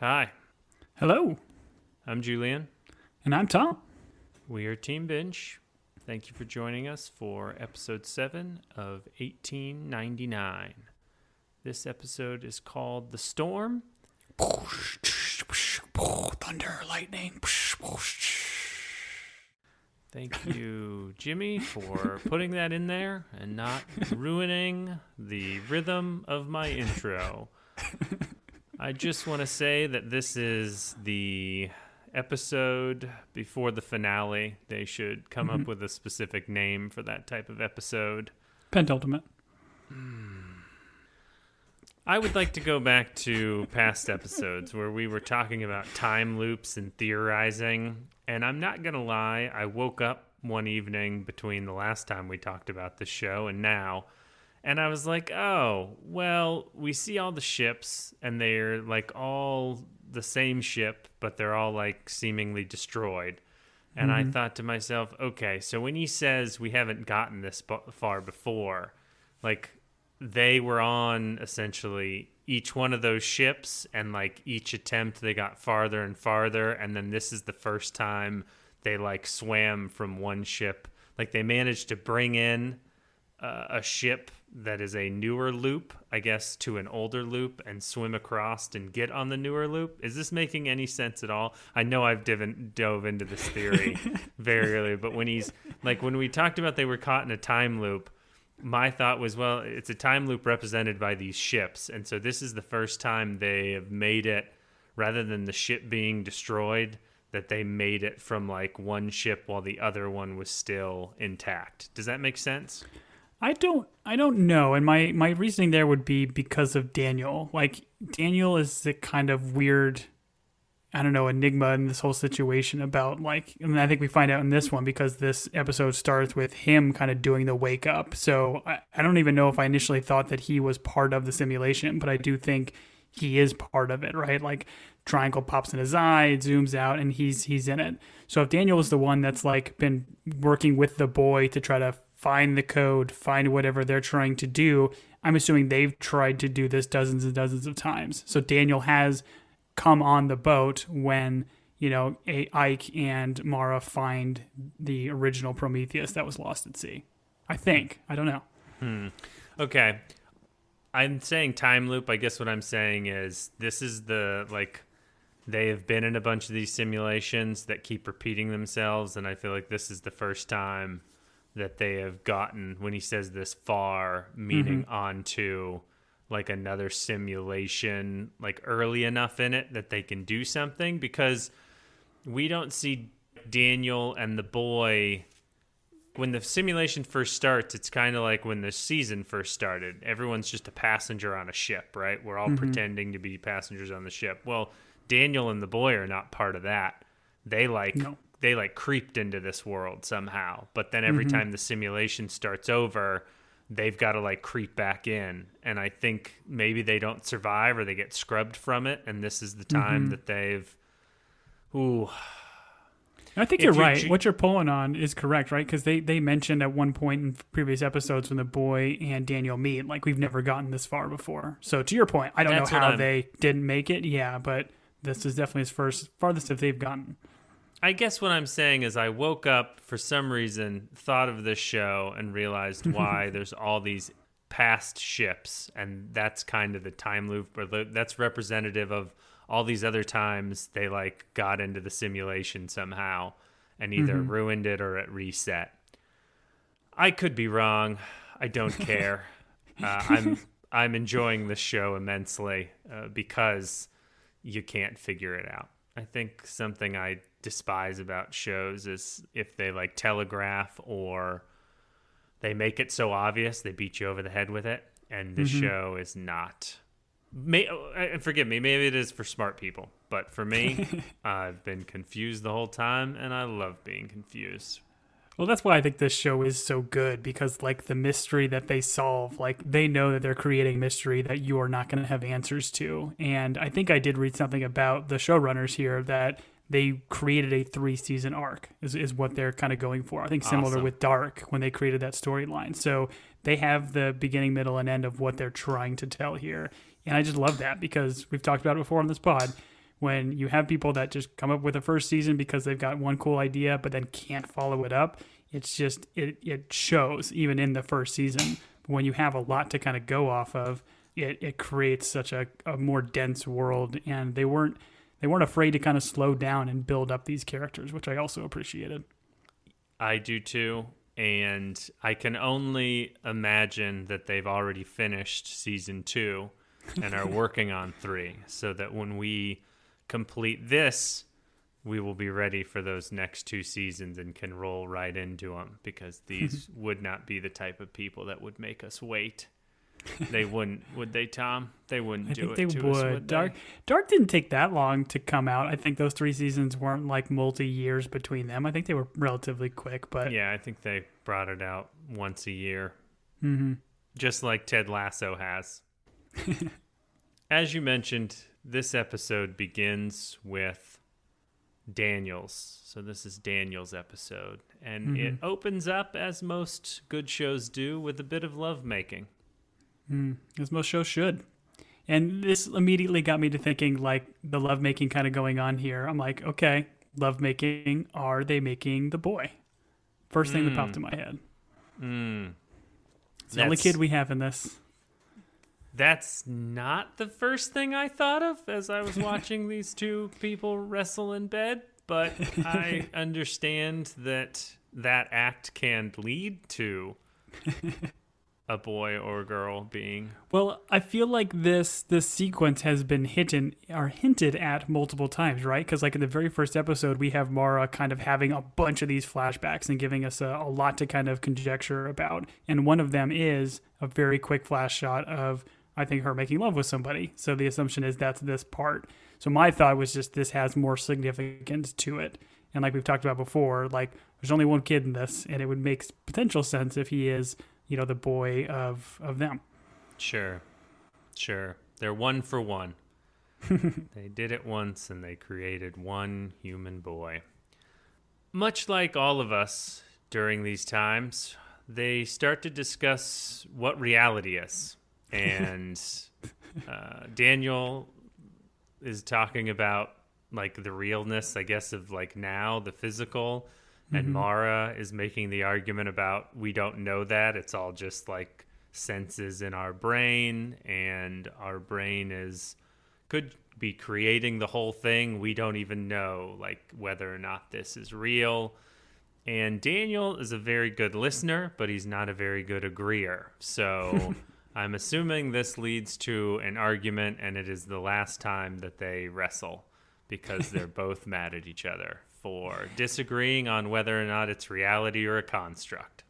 Hi, Hello, I'm Julian. and I'm Tom. We are Team Binge. Thank you for joining us for episode 7 of 1899. This episode is called The Storm. Thunder, lightning. Thank you, Jimmy, for putting that in there and not ruining the rhythm of my intro. I just want to say that this is the episode before the finale. They should come up mm-hmm. with a specific name for that type of episode. Pentultimate. I would like to go back to past episodes where we were talking about time loops and theorizing. And I'm not going to lie, I woke up one evening between the last time we talked about the show and now. And I was like, oh, well, we see all the ships and they're like all the same ship, but they're all like seemingly destroyed. And I thought to myself, okay, so when he says we haven't gotten this far before, like they were on essentially each one of those ships and like each attempt they got farther and farther and then this is the first time they like swam from one ship like they managed to bring in uh, a ship that is a newer loop i guess to an older loop and swim across and get on the newer loop is this making any sense at all i know i've diven, dove into this theory very early but when he's like when we talked about they were caught in a time loop my thought was, well, it's a time loop represented by these ships, and so this is the first time they have made it, rather than the ship being destroyed, that they made it from like one ship while the other one was still intact. Does that make sense? I don't I don't know. And my my reasoning there would be because of Daniel. Like Daniel is the kind of weird I don't know, enigma in this whole situation about like and I think we find out in this one because this episode starts with him kind of doing the wake up. So I, I don't even know if I initially thought that he was part of the simulation, but I do think he is part of it, right? Like triangle pops in his eye, it zooms out, and he's he's in it. So if Daniel is the one that's like been working with the boy to try to find the code, find whatever they're trying to do, I'm assuming they've tried to do this dozens and dozens of times. So Daniel has come on the boat when you know Ike and Maura find the original Prometheus that was lost at sea. I think I don't know. Hmm. Okay. I'm saying time loop. I guess what I'm saying is this is the like they have been in a bunch of these simulations that keep repeating themselves and I feel like this is the first time that they have gotten when he says this far meaning mm-hmm. onto like another simulation like early enough in it that they can do something because we don't see Daniel and the boy when the simulation first starts, it's kind of like when the season first started. Everyone's just a passenger on a ship, right? We're all mm-hmm. pretending to be passengers on the ship. Well, Daniel and the boy are not part of that. They like No. They like creeped into this world somehow. But then every mm-hmm. time the simulation starts over, they've got to like creep back in. And I think maybe they don't survive or they get scrubbed from it. And this is the time mm-hmm. that they've. Ooh, I think If you're you right. ju- what you're pulling on is correct, right? Because they, they mentioned at one point in previous episodes when the boy and Daniel meet, like we've never gotten this far before. So to your point, I don't know how they didn't make it. Yeah, but this is definitely his first farthest that they've gotten. I guess what I'm saying is I woke up for some reason, thought of this show, and realized why there's all these past ships, and that's kind of the time loop, or the, that's representative of all these other times they like got into the simulation somehow and either ruined it or it reset. I could be wrong. I don't care. uh, I'm I'm enjoying this show immensely uh, because you can't figure it out. I think something I despise about shows is if they like telegraph or they make it so obvious they beat you over the head with it, and this show is not. May uh, and forgive me, maybe it is for smart people, but for me, I've been confused the whole time, and I love being confused. Well, that's why I think this show is so good because, like, the mystery that they solve, like, they know that they're creating mystery that you are not going to have answers to. And I think I did read something about the showrunners here that they created a three season arc, is, is what they're kind of going for. I think similar Awesome. with Dark when they created that storyline. So they have the beginning, middle, and end of what they're trying to tell here. And I just love that because we've talked about it before on this pod when you have people that just come up with a first season because they've got one cool idea but then can't follow it up it's just it, it shows even in the first season when you have a lot to kind of go off of it, it creates such a, a more dense world and they weren't they weren't afraid to kind of slow down and build up these characters which i also appreciated I do too. And I can only imagine that they've already finished season two and are working on three so that when we complete this, we will be ready for those next two seasons and can roll right into them because these would not be the type of people that would make us wait. They wouldn't, would they, Tom? They wouldn't I do think it they would. us, would Dark they? Dark didn't take that long to come out. I think those three seasons weren't like multi years between them. I think they were relatively quick, but Yeah, I think they brought it out once a year, hmm just like Ted Lasso has. As you mentioned, this episode begins with Daniels. So this is Daniel's episode, and it opens up as most good shows do with a bit of lovemaking. Mm, as most shows should. And this immediately got me to thinking like the lovemaking kind of going on here. I'm like, okay, lovemaking. Are they making the boy? First thing that popped in my head. Mm. It's the only kid we have in this. That's not the first thing I thought of as I was watching these two people wrestle in bed, but I understand that that act can lead to a boy or a girl being Well, I feel like this this sequence has been hinted or hinted at multiple times, right? Because like in the very first episode, we have Maura kind of having a bunch of these flashbacks and giving us a, a lot to kind of conjecture about. And one of them is a very quick flash shot of I think her making love with somebody. So the assumption is that's this part. So my thought was just this has more significance to it. And like we've talked about before, like there's only one kid in this, and it would make potential sense if he is, you know, the boy of of them. Sure. Sure. They're one for one. they did it once and they created one human boy. Much like all of us during these times, they start to discuss what reality is. And uh, Daniel is talking about like the realness, I guess, of like now, the physical. And mm-hmm. Maura is making the argument about we don't know that. It's all just like senses in our brain, and our brain is could be creating the whole thing. We don't even know like whether or not this is real. And Daniel is a very good listener, but he's not a very good agreeer. So I'm assuming this leads to an argument, and it is the last time that they wrestle because they're both mad at each other for disagreeing on whether or not it's reality or a construct.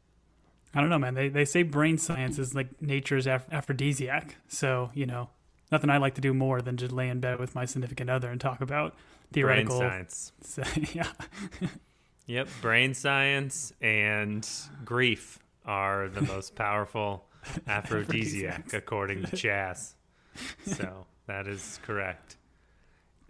I don't know, man. They they say brain science is like nature's aph- aphrodisiac. So you know, nothing I like to do more than just lay in bed with my significant other and talk about Brain theoretical. science. So, yeah, Yep, brain science and grief are the most powerful aphrodisiac, according to Chas. So that is correct.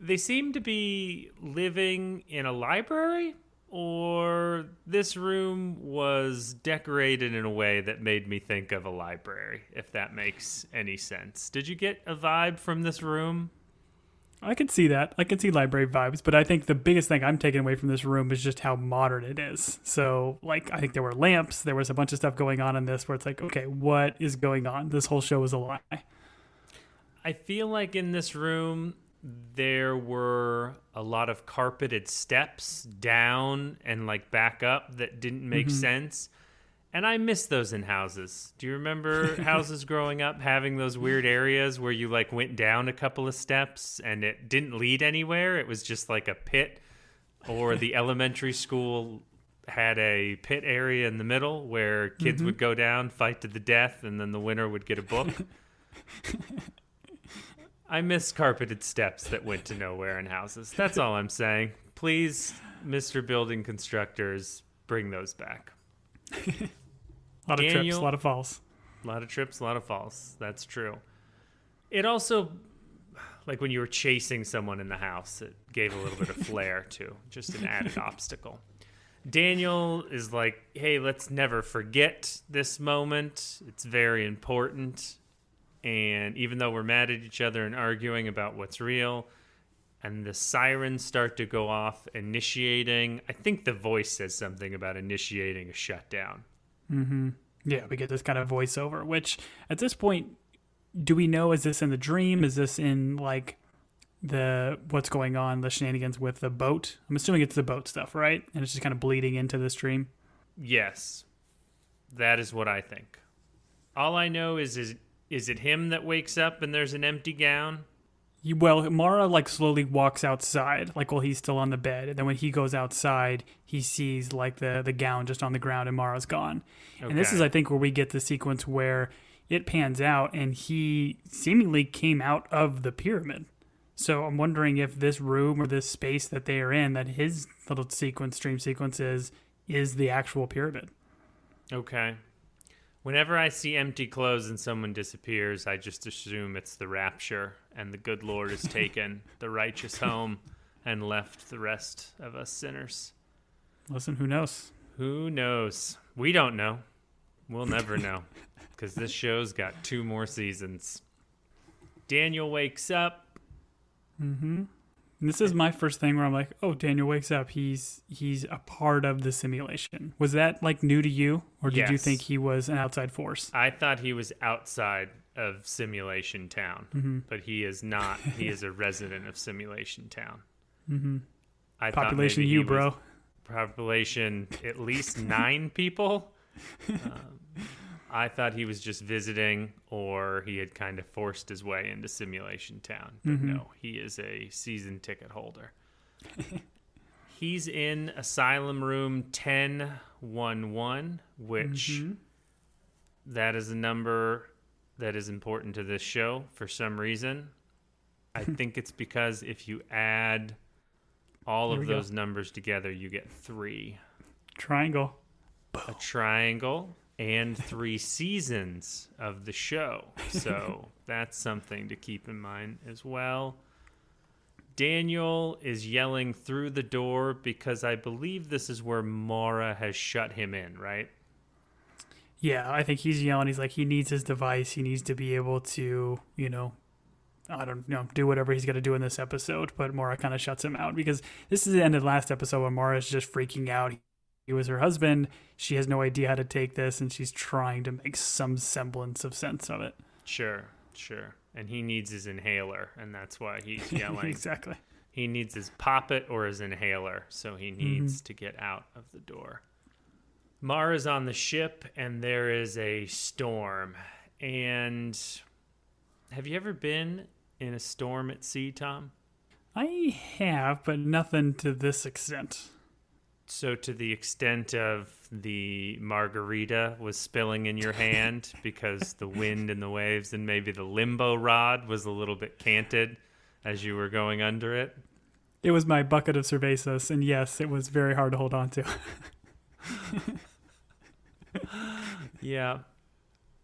They seem to be living in a library, or this room was decorated in a way that made me think of a library, if that makes any sense. Did you get a vibe from this room? I can see that. I can see library vibes, but I think the biggest thing I'm taking away from this room is just how modern it is. So, like, I think there were lamps. There was a bunch of stuff going on in this where it's like, okay, what is going on? This whole show is a lie. I feel like in this room there were a lot of carpeted steps down and like back up that didn't make mm-hmm. sense. And I miss those in houses. Do you remember houses growing up having those weird areas where you like went down a couple of steps and it didn't lead anywhere? It was just like a pit or the elementary school had a pit area in the middle where kids mm-hmm. would go down, fight to the death, and then the winner would get a book. I miss carpeted steps that went to nowhere in houses. That's all I'm saying. Please, Mr. Building Constructors, bring those back. A lot of trips, a lot of falls. A lot of trips, a lot of falls. That's true. It also, like when you were chasing someone in the house, it gave a little bit of flair too, just an added obstacle. Daniel is like, hey, let's never forget this moment. It's very important. And even though we're mad at each other and arguing about what's real, and the sirens start to go off, initiating. I think the voice says something about initiating a shutdown. Mm-hmm. Yeah, we get this kind of voiceover, which at this point, do we know is this in the dream? Is this in like the what's going on, the shenanigans with the boat? I'm assuming it's the boat stuff, right? And it's just kind of bleeding into this dream. Yes, that is what I think. All I know is is is it him that wakes up and there's an empty gown? Well, Maura like slowly walks outside, like while he's still on the bed, and then when he goes outside, he sees like the the gown just on the ground, and Maura's gone. And this is, I think, where we get the sequence where it pans out, and he seemingly came out of the pyramid. So I'm wondering if this room or this space that they are in, that his little sequence, stream sequence is, is the actual pyramid. Okay. Whenever I see empty clothes and someone disappears, I just assume it's the rapture and the good Lord has taken the righteous home and left the rest of us sinners. Listen, who knows? Who knows? We don't know. We'll never know because this show's got two more seasons. Daniel wakes up. Mm-hmm. And this is my first thing where I'm like, oh, Daniel wakes up. He's he's a part of the simulation. Was that like new to you, or did you think he was an outside force? I thought he was outside of Simulation Town, but he is not. He is a resident of Simulation Town. Mm-hmm. I Population you, bro. population at least nine people. Um, I thought he was just visiting, or he had kind of forced his way into Simulation Town. But mm-hmm. no, he is a season ticket holder. He's in Asylum Room 1011, which mm-hmm. that is a number that is important to this show for some reason. I think it's because if you add all Here of we go. those numbers together, you get three Triangle. a triangle and three seasons of the show. So that's something to keep in mind as well. Daniel is yelling through the door because I believe this is where Maura has shut him in, right? Yeah, I think he's yelling. He's like, he needs his device. He needs to be able to, you know, I don't know, do whatever he's got to do in this episode. But Maura kind of shuts him out because this is the end of the last episode where Maura's just freaking out. He was her husband. She has no idea how to take this, and she's trying to make some semblance of sense of it. Sure, sure. And he needs his inhaler, and that's why he's yelling. exactly. He needs his poppet or his inhaler, so he mm-hmm. needs to get out of the door. Maura's on the ship, and there is a storm. And have you ever been in a storm at sea, Tom? I have, but nothing to this extent. So, to the extent of the margarita was spilling in your hand because the wind and the waves and maybe the limbo rod was a little bit canted as you were going under it. It was my bucket of cervezas, and yes, it was very hard to hold on to. Yeah.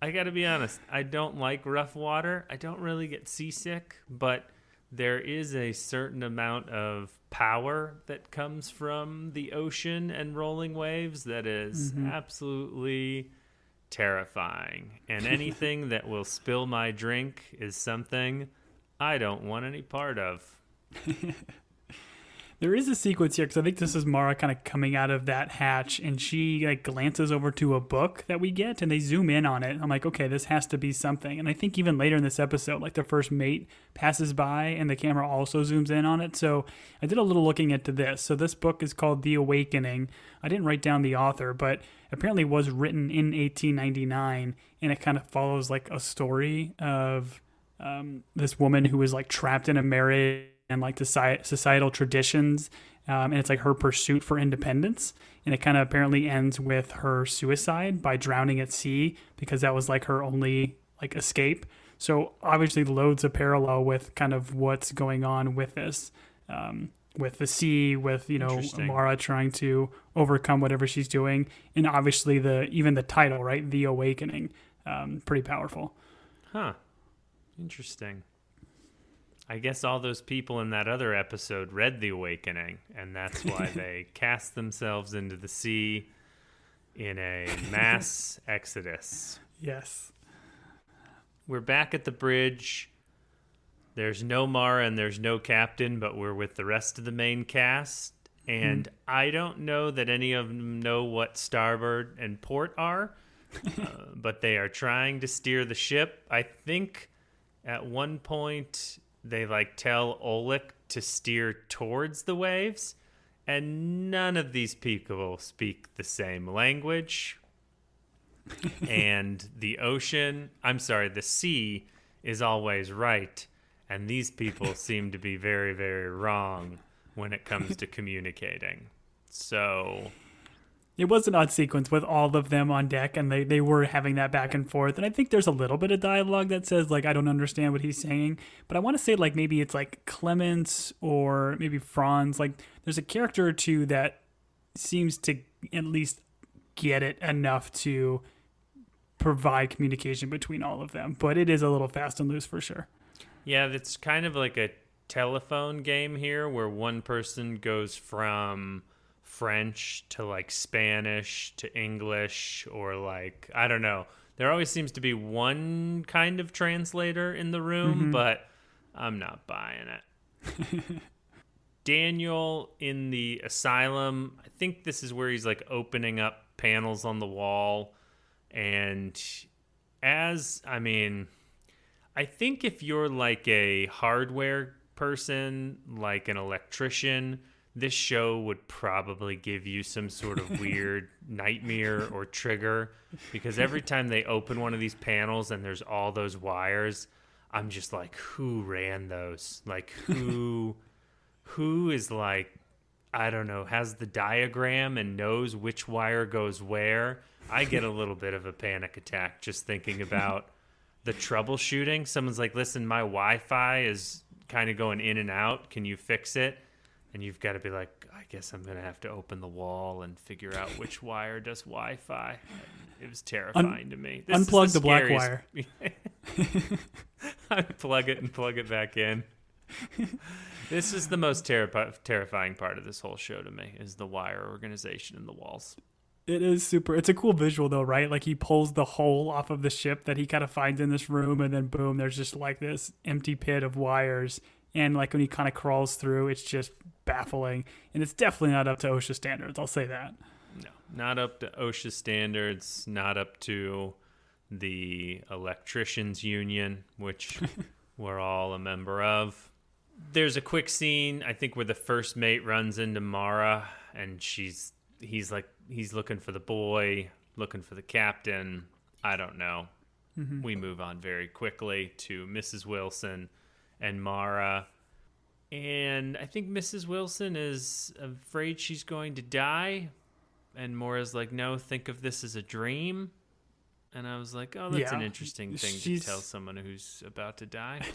I got to be honest. I don't like rough water. I don't really get seasick, but there is a certain amount of power that comes from the ocean and rolling waves that is mm-hmm. absolutely terrifying. And anything that will spill my drink is something I don't want any part of. There is a sequence here because I think this is Maura kind of coming out of that hatch, and she like glances over to a book that we get, and they zoom in on it. I'm like, okay, this has to be something. And I think even later in this episode, like the first mate passes by, and the camera also zooms in on it. So I did a little looking into this. So this book is called The Awakening. I didn't write down the author, but apparently was written in 1899, and it kind of follows like a story of um, this woman who was like trapped in a marriage and like the societal traditions um, and it's like her pursuit for independence. And it kind of apparently ends with her suicide by drowning at sea because that was like her only like escape. So obviously loads of parallel with kind of what's going on with this um, with the sea with you know maura trying to overcome whatever she's doing and obviously the even the title right? The awakening um, pretty powerful. Huh. Interesting. I guess all those people in that other episode read The Awakening, and that's why they cast themselves into the sea in a mass exodus. yes We're back at the bridge. there's no Maura and there's no Captain, but we're with the rest of the main cast. And I don't know that any of them know what starboard and port are, uh, but they are trying to steer the ship. I think at one point they like tell Olek to steer towards the waves, and none of these people speak the same language. and the ocean, I'm sorry, the sea is always right, and these people seem to be very, very wrong when it comes to communicating. So It was an odd sequence with all of them on deck, and they, they were having that back and forth. And I think there's a little bit of dialogue that says, like, I don't understand what he's saying. But I want to say, like, maybe it's like Clémence or maybe Franz. Like, there's a character or two that seems to at least get it enough to provide communication between all of them. But it is a little fast and loose for sure. Yeah, it's kind of like a telephone game here where one person goes from French to like Spanish to English or like I don't know. There always seems to be one kind of translator in the room, mm-hmm. but I'm not buying it. Daniel in the asylum, I think this is where he's like opening up panels on the wall and as I mean I think if you're like a hardware person, like an electrician, this show would probably give you some sort of weird nightmare or trigger because every time they open one of these panels and there's all those wires, I'm just like, who ran those? Like, who, who is like, I don't know, has the diagram and knows which wire goes where? I get a little bit of a panic attack just thinking about the troubleshooting. Someone's like, listen, my Wi Fi is kind of going in and out. Can you fix it? And you've got to be like, I guess I'm going to have to open the wall and figure out which wire does Wi Fi. It was terrifying to me. This unplug the black scariest- wire. Unplug it and plug it back in. this is the most terri- terrifying part of this whole show to me is the wire organization in the walls. It is super. It's a cool visual though, right? Like he pulls the hole off of the ship that he kind of finds in this room, and then boom, there's just like this empty pit of wires. And like when he kind of crawls through, it's just baffling. And it's definitely not up to OSHA standards. I'll say that. No, not up to OSHA standards, not up to the electricians union, which we're all a member of. There's a quick scene, I think, where the first mate runs into Maura and she's he's like he's looking for the boy, looking for the captain. I don't know. Mm-hmm. We move on very quickly to Mrs. Wilson and Maura. And I think Mrs. Wilson is afraid she's going to die. And Maura's like, no, think of this as a dream. And I was like, oh, that's an interesting thing She's- to tell someone who's about to die.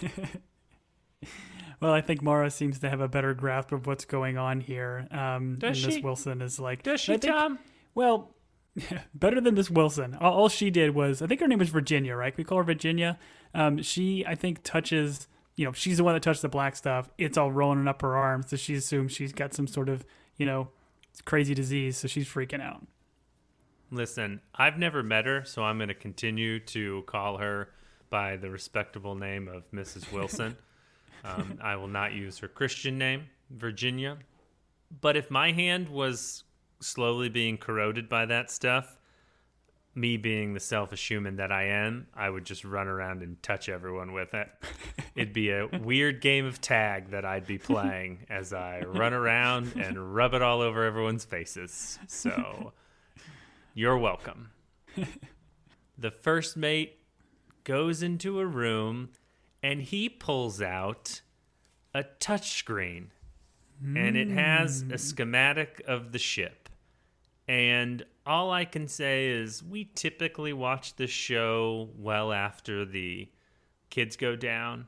Well, I think Maura seems to have a better grasp of what's going on here. Um, Does and Miss she? Wilson is like, Does she, think- Tom? Well, better than Miss Wilson. All, all she did was, I think her name is Virginia, right? We call her Virginia. Um, she, I think, touches. You know, she's the one that touched the black stuff. It's all rolling up her arm, so she assumes she's got some sort of, you know, crazy disease. So she's freaking out. Listen, I've never met her, so I'm going to continue to call her by the respectable name of Mrs. Wilson. um, I will not use her Christian name, Virginia. But if my hand was slowly being corroded by that stuff, me being the selfish human that I am, I would just run around and touch everyone with it. It'd be a weird game of tag that I'd be playing as I run around and rub it all over everyone's faces. So you're welcome. the first mate goes into a room and he pulls out a touchscreen and it has a hmm. schematic of the ship. And all I can say is we typically watch the show well after the kids go down,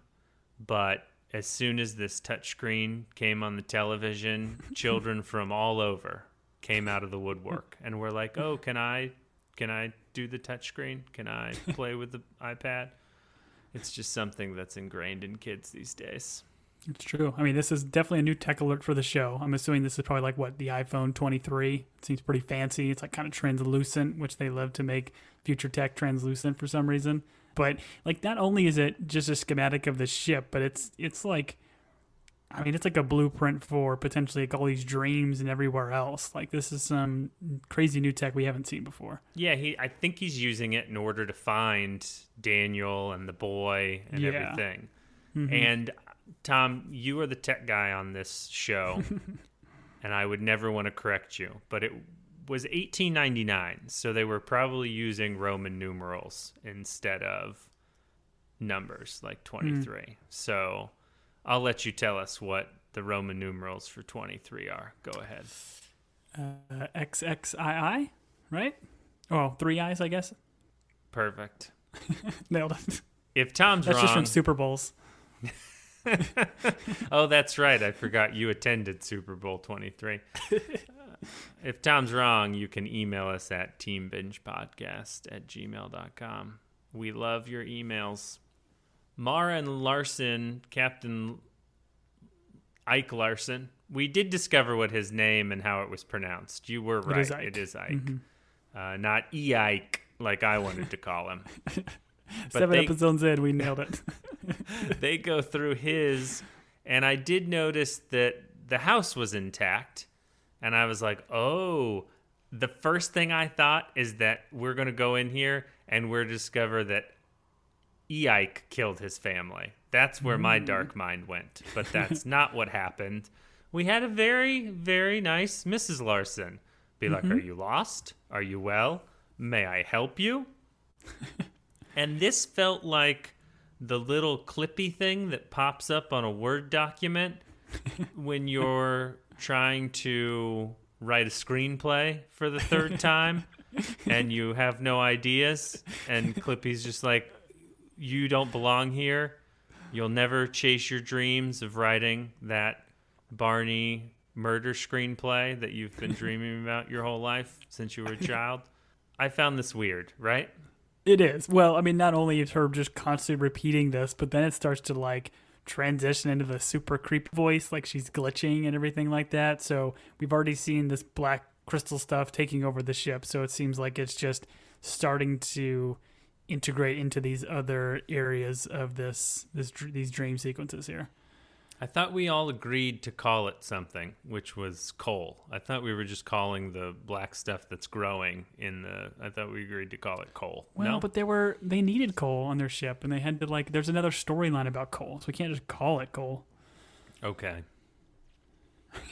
but as soon as this touchscreen came on the television, children from all over came out of the woodwork and were like, "Oh, can I can I do the touchscreen? Can I play with the iPad?" It's just something that's ingrained in kids these days. It's true. I mean, this is definitely a new tech alert for the show. I'm assuming this is probably like what the iPhone 23. It seems pretty fancy. It's like kind of translucent, which they love to make future tech translucent for some reason. But like, not only is it just a schematic of the ship, but it's it's like, I mean, it's like a blueprint for potentially like all these dreams and everywhere else. Like, this is some crazy new tech we haven't seen before. Yeah, he. I think he's using it in order to find Daniel and the boy and Yeah. everything. Mm-hmm. And Tom, you are the tech guy on this show, and I would never want to correct you, but it was 1899, so they were probably using Roman numerals instead of numbers like 23. So I'll let you tell us what the Roman numerals for 23 are. Go ahead. Uh, XXII, right? Oh, three eyes, I guess. Perfect. Nailed it. If Tom's That's wrong, just from Super Bowls. oh, that's right. I forgot you attended Super Bowl 23. Uh, if Tom's wrong, you can email us at teambingepodcast at gmail.com. We love your emails. Maura and Larsen, Captain Ike Larsen, we did discover what his name and how it was pronounced. You were right. is Ike. It is Ike. Uh, not E Ike, like I wanted to call him. But Seven they- episodes in, we nailed it. they go through his and i did notice that the house was intact and i was like oh the first thing i thought is that we're going to go in here and we're discover that eike killed his family. That's where my mm. dark mind went but that's not what happened. We had a very very nice mrs larsen. Be like mm-hmm. are you lost? Are you well? May i help you and this felt like the little clippy thing that pops up on a Word document when you're trying to write a screenplay for the third time and you have no ideas. And Clippy's just like, You don't belong here. You'll never chase your dreams of writing that Barney murder screenplay that you've been dreaming about your whole life since you were a child. I found this weird, right? It is. Well, I mean, not only is her just constantly repeating this, but then it starts to like transition into the super creepy voice, like she's glitching and everything like that. So we've already seen this black crystal stuff taking over the ship. So it seems like it's just starting to integrate into these other areas of this this these dream sequences here. I thought we all agreed to call it something, which was coal. I thought we were just calling the black stuff that's growing in the. I thought we agreed to call it coal. Well, no, but they were they needed coal on their ship, and they had to like. There's another storyline about coal, so we can't just call it coal. okay.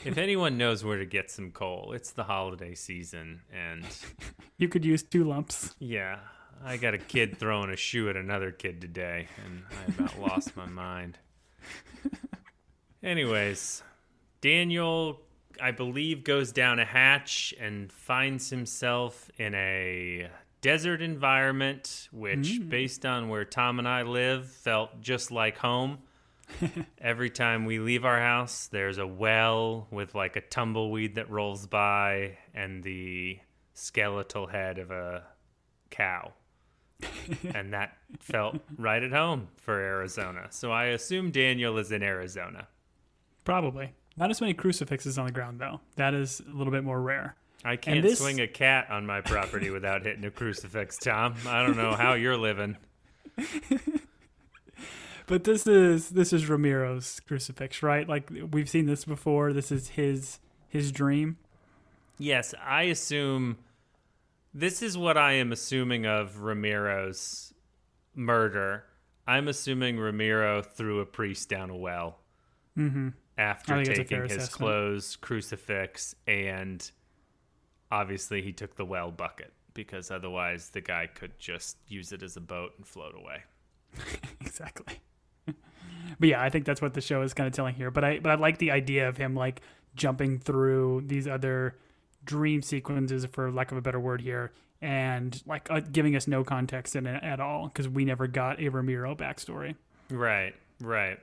if anyone knows where to get some coal, it's the holiday season, and You could use two lumps. yeah, I got a kid throwing a shoe at another kid today, and I about lost my mind. Anyways, Daniel, I believe, goes down a hatch and finds himself in a desert environment, which, mm. based on where Tom and I live, felt just like home. Every time we leave our house, there's a well with like a tumbleweed that rolls by and the skeletal head of a cow. and that felt right at home for Arizona. So I assume Daniel is in Arizona. Probably. Not as many crucifixes on the ground, though. That is a little bit more rare. I can't this- swing a cat on my property without hitting a crucifix, Tom. I don't know how you're living. But this is this is Ramiro's crucifix, right? Like we've seen this before. This is his his dream. Yes, I assume this is what I am assuming of Ramiro's murder. I'm assuming Ramiro threw a priest down a well Mm-hmm. After I think it's a taking his assessment. clothes, crucifix, and obviously he took the well bucket because otherwise the guy could just use it as a boat and float away. exactly. but yeah, I think that's what the show is kind of telling here. But I but I like the idea of him like jumping through these other dream sequences, for lack of a better word here, and like uh, giving us no context in it at all because we never got a Ramiro backstory. Right, right.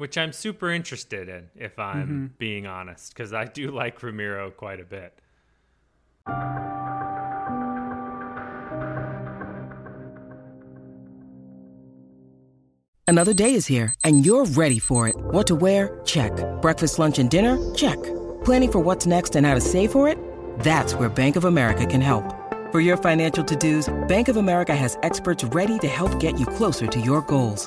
Which I'm super interested in, if I'm Mm-hmm. being honest, because I do like Ramiro quite a bit. Another day is here, and you're ready for it. What to wear? Check. Breakfast, lunch, and dinner? Check. Planning for what's next and how to save for it? That's where Bank of America can help. For your financial to-dos, Bank of America has experts ready to help get you closer to your goals.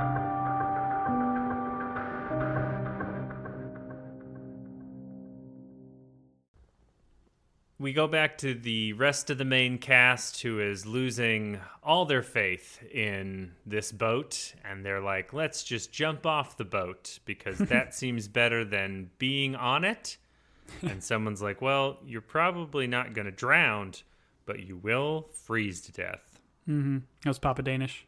We go back to the rest of the main cast who is losing all their faith in this boat, and they're like, let's just jump off the boat because that seems better than being on it. And someone's like, well, you're probably not going to drown, but you will freeze to death. Mm-hmm. That was Papa Danish.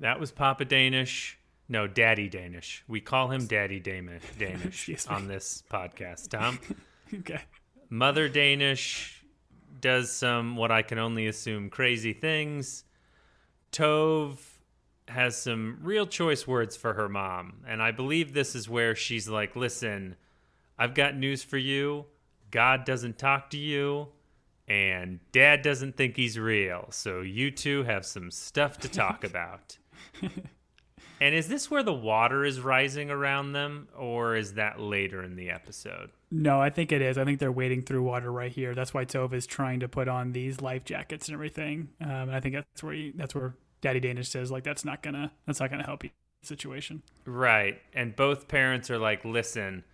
That was Papa Danish. No, Daddy Danish. We call him Daddy Danish, Danish on this podcast, Tom. Okay. Mother Danish does some what I can only assume crazy things. Tove has some real choice words for her mom, and I believe this is where she's like, "Listen, I've got news for you. God doesn't talk to you, and Dad doesn't think he's real. So you two have some stuff to talk about." And is this where the water is rising around them, or is that later in the episode? No, I think it is. I think they're wading through water right here. That's why Tove is trying to put on these life jackets and everything. Um, and I think that's where he, that's where Daddy Danish says like that's not gonna that's not gonna help you situation. Right. And both parents are like, listen,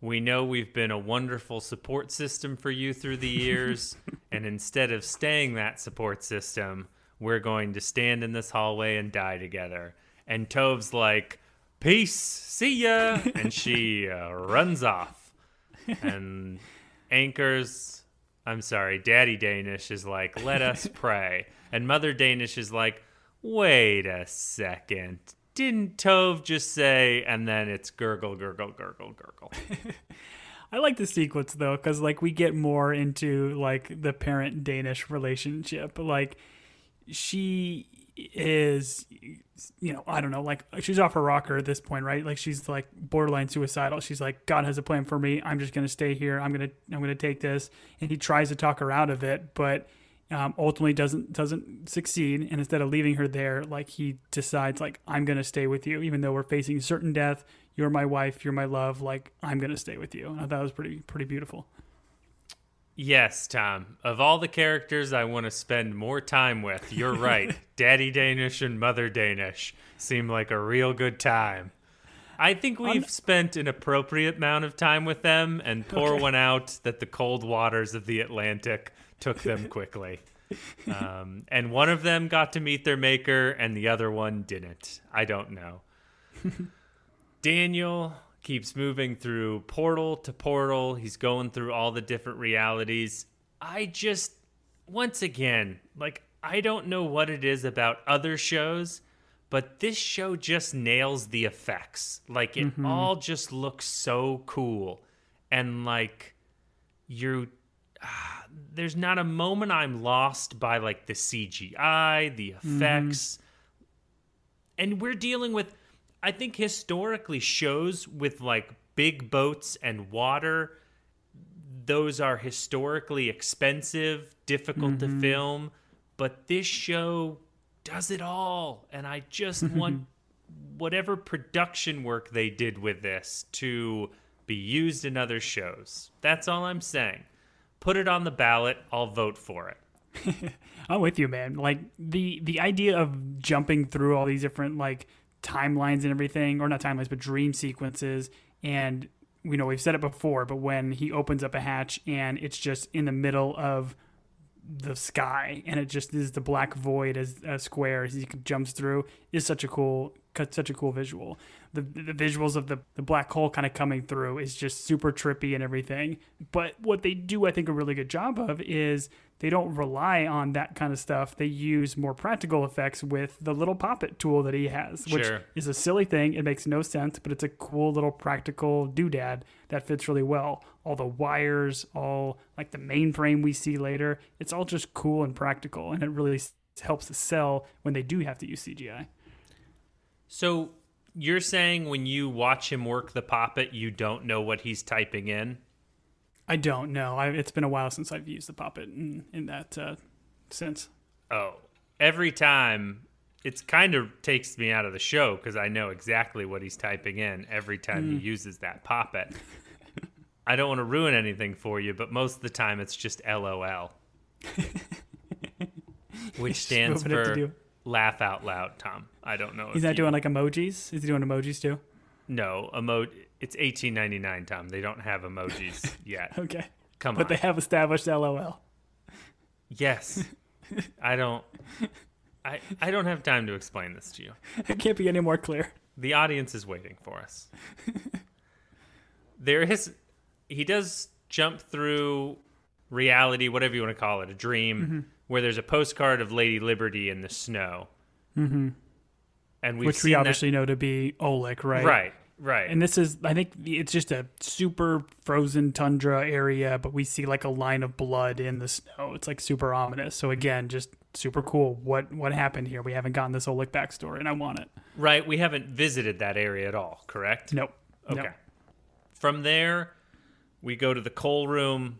we know we've been a wonderful support system for you through the years. and instead of staying that support system, we're going to stand in this hallway and die together. And Tove's like, peace, see ya. and she uh, runs off. And Anker's, I'm sorry, Daddy Danish is like, let us pray. And Mother Danish is like, wait a second. Didn't Tove just say, and then it's gurgle, gurgle, gurgle, gurgle. I like the sequence though, because like we get more into like the parent Danish relationship. Like she is, you know, I don't know, like she's off her rocker at this point, right? Like she's like borderline suicidal. She's like, God has a plan for me. I'm just gonna stay here. I'm gonna I'm gonna take this. And he tries to talk her out of it, but um, ultimately doesn't doesn't succeed. And instead of leaving her there, like he decides, like I'm gonna stay with you, even though we're facing certain death. You're my wife. You're my love. Like I'm gonna stay with you. And I thought it was pretty pretty beautiful. Yes, Tom. Of all the characters I want to spend more time with, you're right. Daddy Danish and Mother Danish seem like a real good time. I think we've spent an appropriate amount of time with them, and pour Okay. one out that the cold waters of the Atlantic took them quickly. Um, and one of them got to meet their maker, and the other one didn't. I don't know. Daniel keeps moving through portal to portal. He's going through all the different realities. I just, once again, like, I don't know what it is about other shows, but this show just nails the effects. Like, it all just looks so cool. And, like, you. ah, there's not a moment I'm lost by, like, the CGI, the effects and we're dealing with i think historically shows with like big boats and water those are historically expensive difficult to mm-hmm. film. But this show does it all and i just want whatever production work they did with this to be used in other shows. That's all i'm saying. Put it on the ballot i'll vote for it. I'm with you, man. Like the the idea of jumping through all these different like timelines and everything, or not timelines, but dream sequences. And you know, we've said it before, but when he opens up a hatch and it's just in the middle of the sky and it just is the black void as a square as he jumps through is such a cool such a cool visual the the visuals of the, the black hole kind of coming through is just super trippy and everything. But what they do i think a really good job of is they don't rely on that kind of stuff. They use more practical effects with the little poppet tool that he has which Sure. is a silly thing. It makes no sense but it's a cool little practical doodad that fits really well. All the wires all like the mainframe we see later it's all just cool and practical and it really helps to sell when they do have to use cgi So you're saying when you watch him work the poppet, you don't know what he's typing in? I don't know. I, it's been a while since I've used the puppet in, in that uh, since. Oh, every time it's kind of takes me out of the show because I know exactly what he's typing in every time he uses that pop it. I don't want to ruin anything for you, but most of the time it's just LOL, which stands moving it to for laugh out loud. Tom, I don't know. He's not you- doing like emojis. Is he doing emojis too? no emo. It's eighteen ninety nine, Tom. They don't have emojis yet. Okay. Come But on. they have established LOL. yes, I don't. I I don't have time to explain this to you. It can't be any more clear. The audience is waiting for us. there is he does jump through reality, whatever you want to call it, a dream, Mm-hmm. Where there's a postcard of Lady Liberty in the snow. Mm-hmm. And which we seen that- obviously know to be Olek, right? right, right. And this is, I think, it's just a super frozen tundra area, but we see like a line of blood in the snow. It's like super ominous. So again, just super cool. What what happened here? We haven't gotten this Olek backstory, and I want it. right, we haven't visited that area at all, correct? Nope. Okay. Nope. From there, we go to the coal room.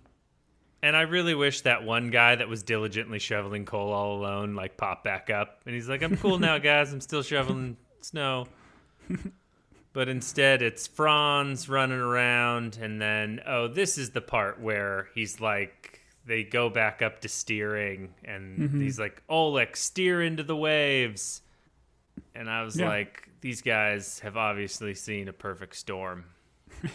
And I really wish that one guy that was diligently shoveling coal all alone, like, popped back up. And he's like, I'm cool now, guys. I'm still shoveling snow. but instead, it's Franz running around. And then, oh, this is the part where he's like, they go back up to steering. And mm-hmm. he's like, Olek, steer into the waves. And I was Yeah. like, these guys have obviously seen a perfect storm.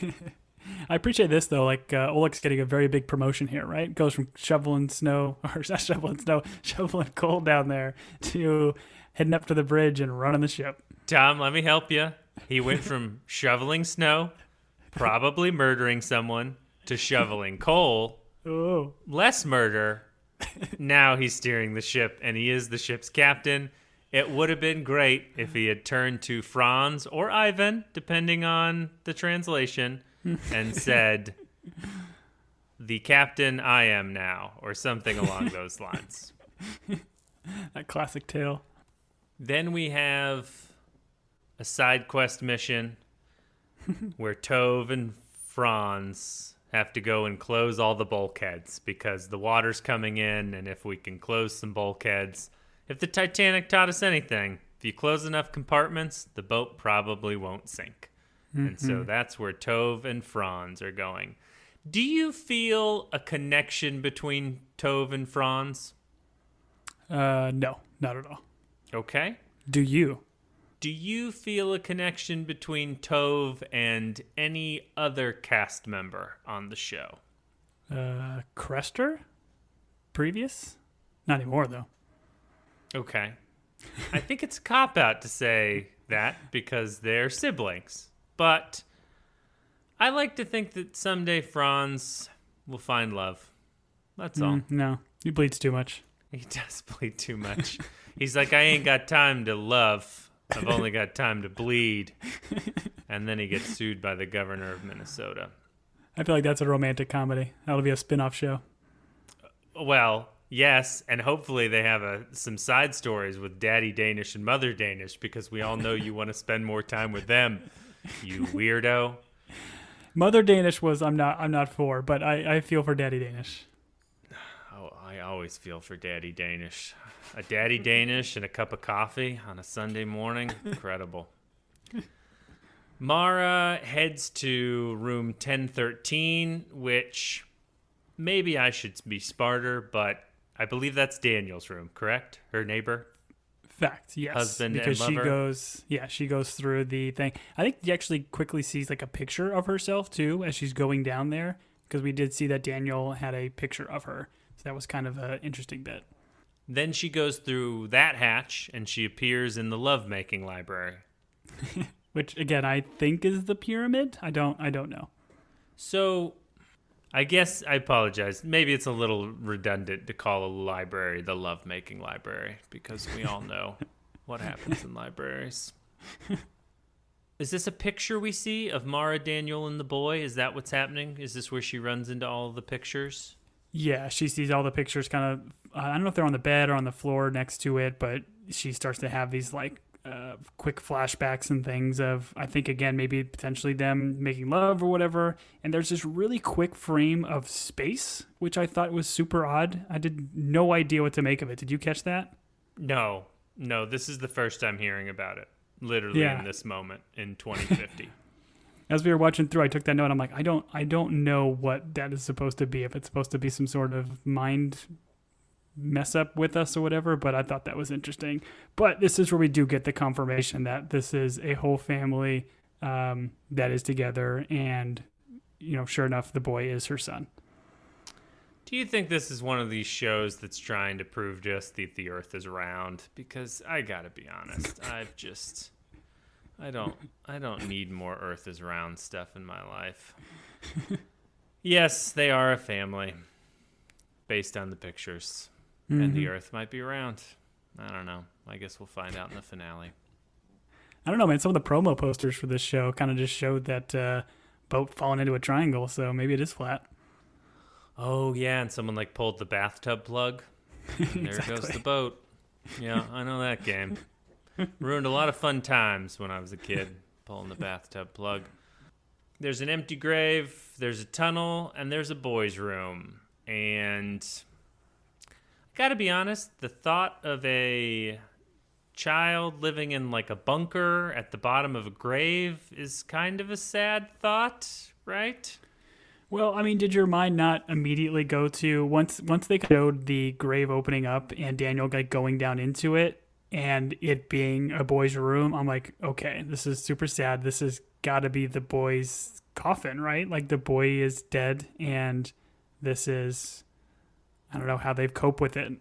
I appreciate this though. Like uh, Olek's getting a very big promotion here, right? Goes from shoveling snow or not shoveling snow, shoveling coal down there to heading up to the bridge and running the ship. Tom, let me help you. He went from shoveling snow, probably murdering someone, to shoveling coal, Oh, less murder. Now he's steering the ship and he is the ship's captain. It would have been great if he had turned to Franz or Ivan, depending on the translation, and said, The captain I am now, or something along those lines. that classic tale. Then we have a side quest mission where Tove and Franz have to go and close all the bulkheads because the water's coming in, and if we can close some bulkheads, if the Titanic taught us anything, if you close enough compartments, the boat probably won't sink. And so that's where Tove and Franz are going. Do you feel a connection between Tove and Franz? Uh, no, not at all. Okay. Do you? Do you feel a connection between Tove and any other cast member on the show? Uh, Krester? Previous? Not anymore though. Okay. I think it's a cop out to say that because they're siblings. But I like to think that someday Franz will find love. That's all. Mm, no, he bleeds too much. He does bleed too much. He's like, I ain't got time to love. I've only got time to bleed. And then he gets sued by the governor of Minnesota. I feel like that's a romantic comedy. That'll be a spin-off show. Well, yes, and hopefully they have a, some side stories with Daddy Danish and Mother Danish because we all know you want to spend more time with them, you weirdo. Mother Danish was I'm not I'm not for, but I, I feel for Daddy Danish. Oh, I always feel for Daddy Danish. A Daddy Danish and a cup of coffee on a Sunday morning, incredible. Maura heads to room 1013, which maybe I should be smarter, but I believe that's Daniel's room, correct? Her neighbor? Fact, yes. Husband and because she goes yeah, she goes through the thing. I think she actually quickly sees like a picture of herself too as she's going down there because we did see that Daniel had a picture of her. So that was kind of an interesting bit. Then she goes through that hatch and she appears in the lovemaking library. Which again, I think is the pyramid. I don't I don't know. So, I guess I apologize. Maybe it's a little redundant to call a library the lovemaking library because we all know what happens in libraries. Is this a picture we see of Maura, Daniel, and the boy? Is that what's happening? Is this where she runs into all the pictures? Yeah, she sees all the pictures kind of I don't know if they're on the bed or on the floor next to it, but she starts to have these like uh, quick flashbacks and things of I think again maybe potentially them making love or whatever. And there's this really quick frame of space, which I thought was super odd. I did no idea what to make of it. Did you catch that? No, no, this is the first time hearing about it. Literally Yeah. in this moment in 2050. As we were watching through, I took that note. I'm like, I don't, I don't know what that is supposed to be. If it's supposed to be some sort of mind mess up with us or whatever, but I thought that was interesting. But this is where we do get the confirmation that this is a whole family um, that is together, and you know, sure enough, the boy is her son. Do you think this is one of these shows that's trying to prove just that the Earth is round? Because I gotta be honest, I've just, I don't, I don't need more Earth is round stuff in my life. yes, they are a family, based on the pictures, and the Earth might be round. I don't know. I guess we'll find out in the finale. I don't know, man. Some of the promo posters for this show kind of just showed that uh, boat falling into a triangle, so maybe it is flat. Oh yeah, and someone like pulled the bathtub plug. There goes the boat. Yeah, I know that game. Ruined a lot of fun times when I was a kid pulling the bathtub plug. There's an empty grave, there's a tunnel, and there's a boys' room. And gotta be honest, the thought of a child living in like a bunker at the bottom of a grave is kind of a sad thought, right? Well, I mean, did your mind not immediately go to once once they showed the grave opening up and Daniel like going down into it and it being a boy's room? I'm like, okay, this is super sad. This has got to be the boy's coffin, right? Like the boy is dead, and this is I don't know how they've coped with it.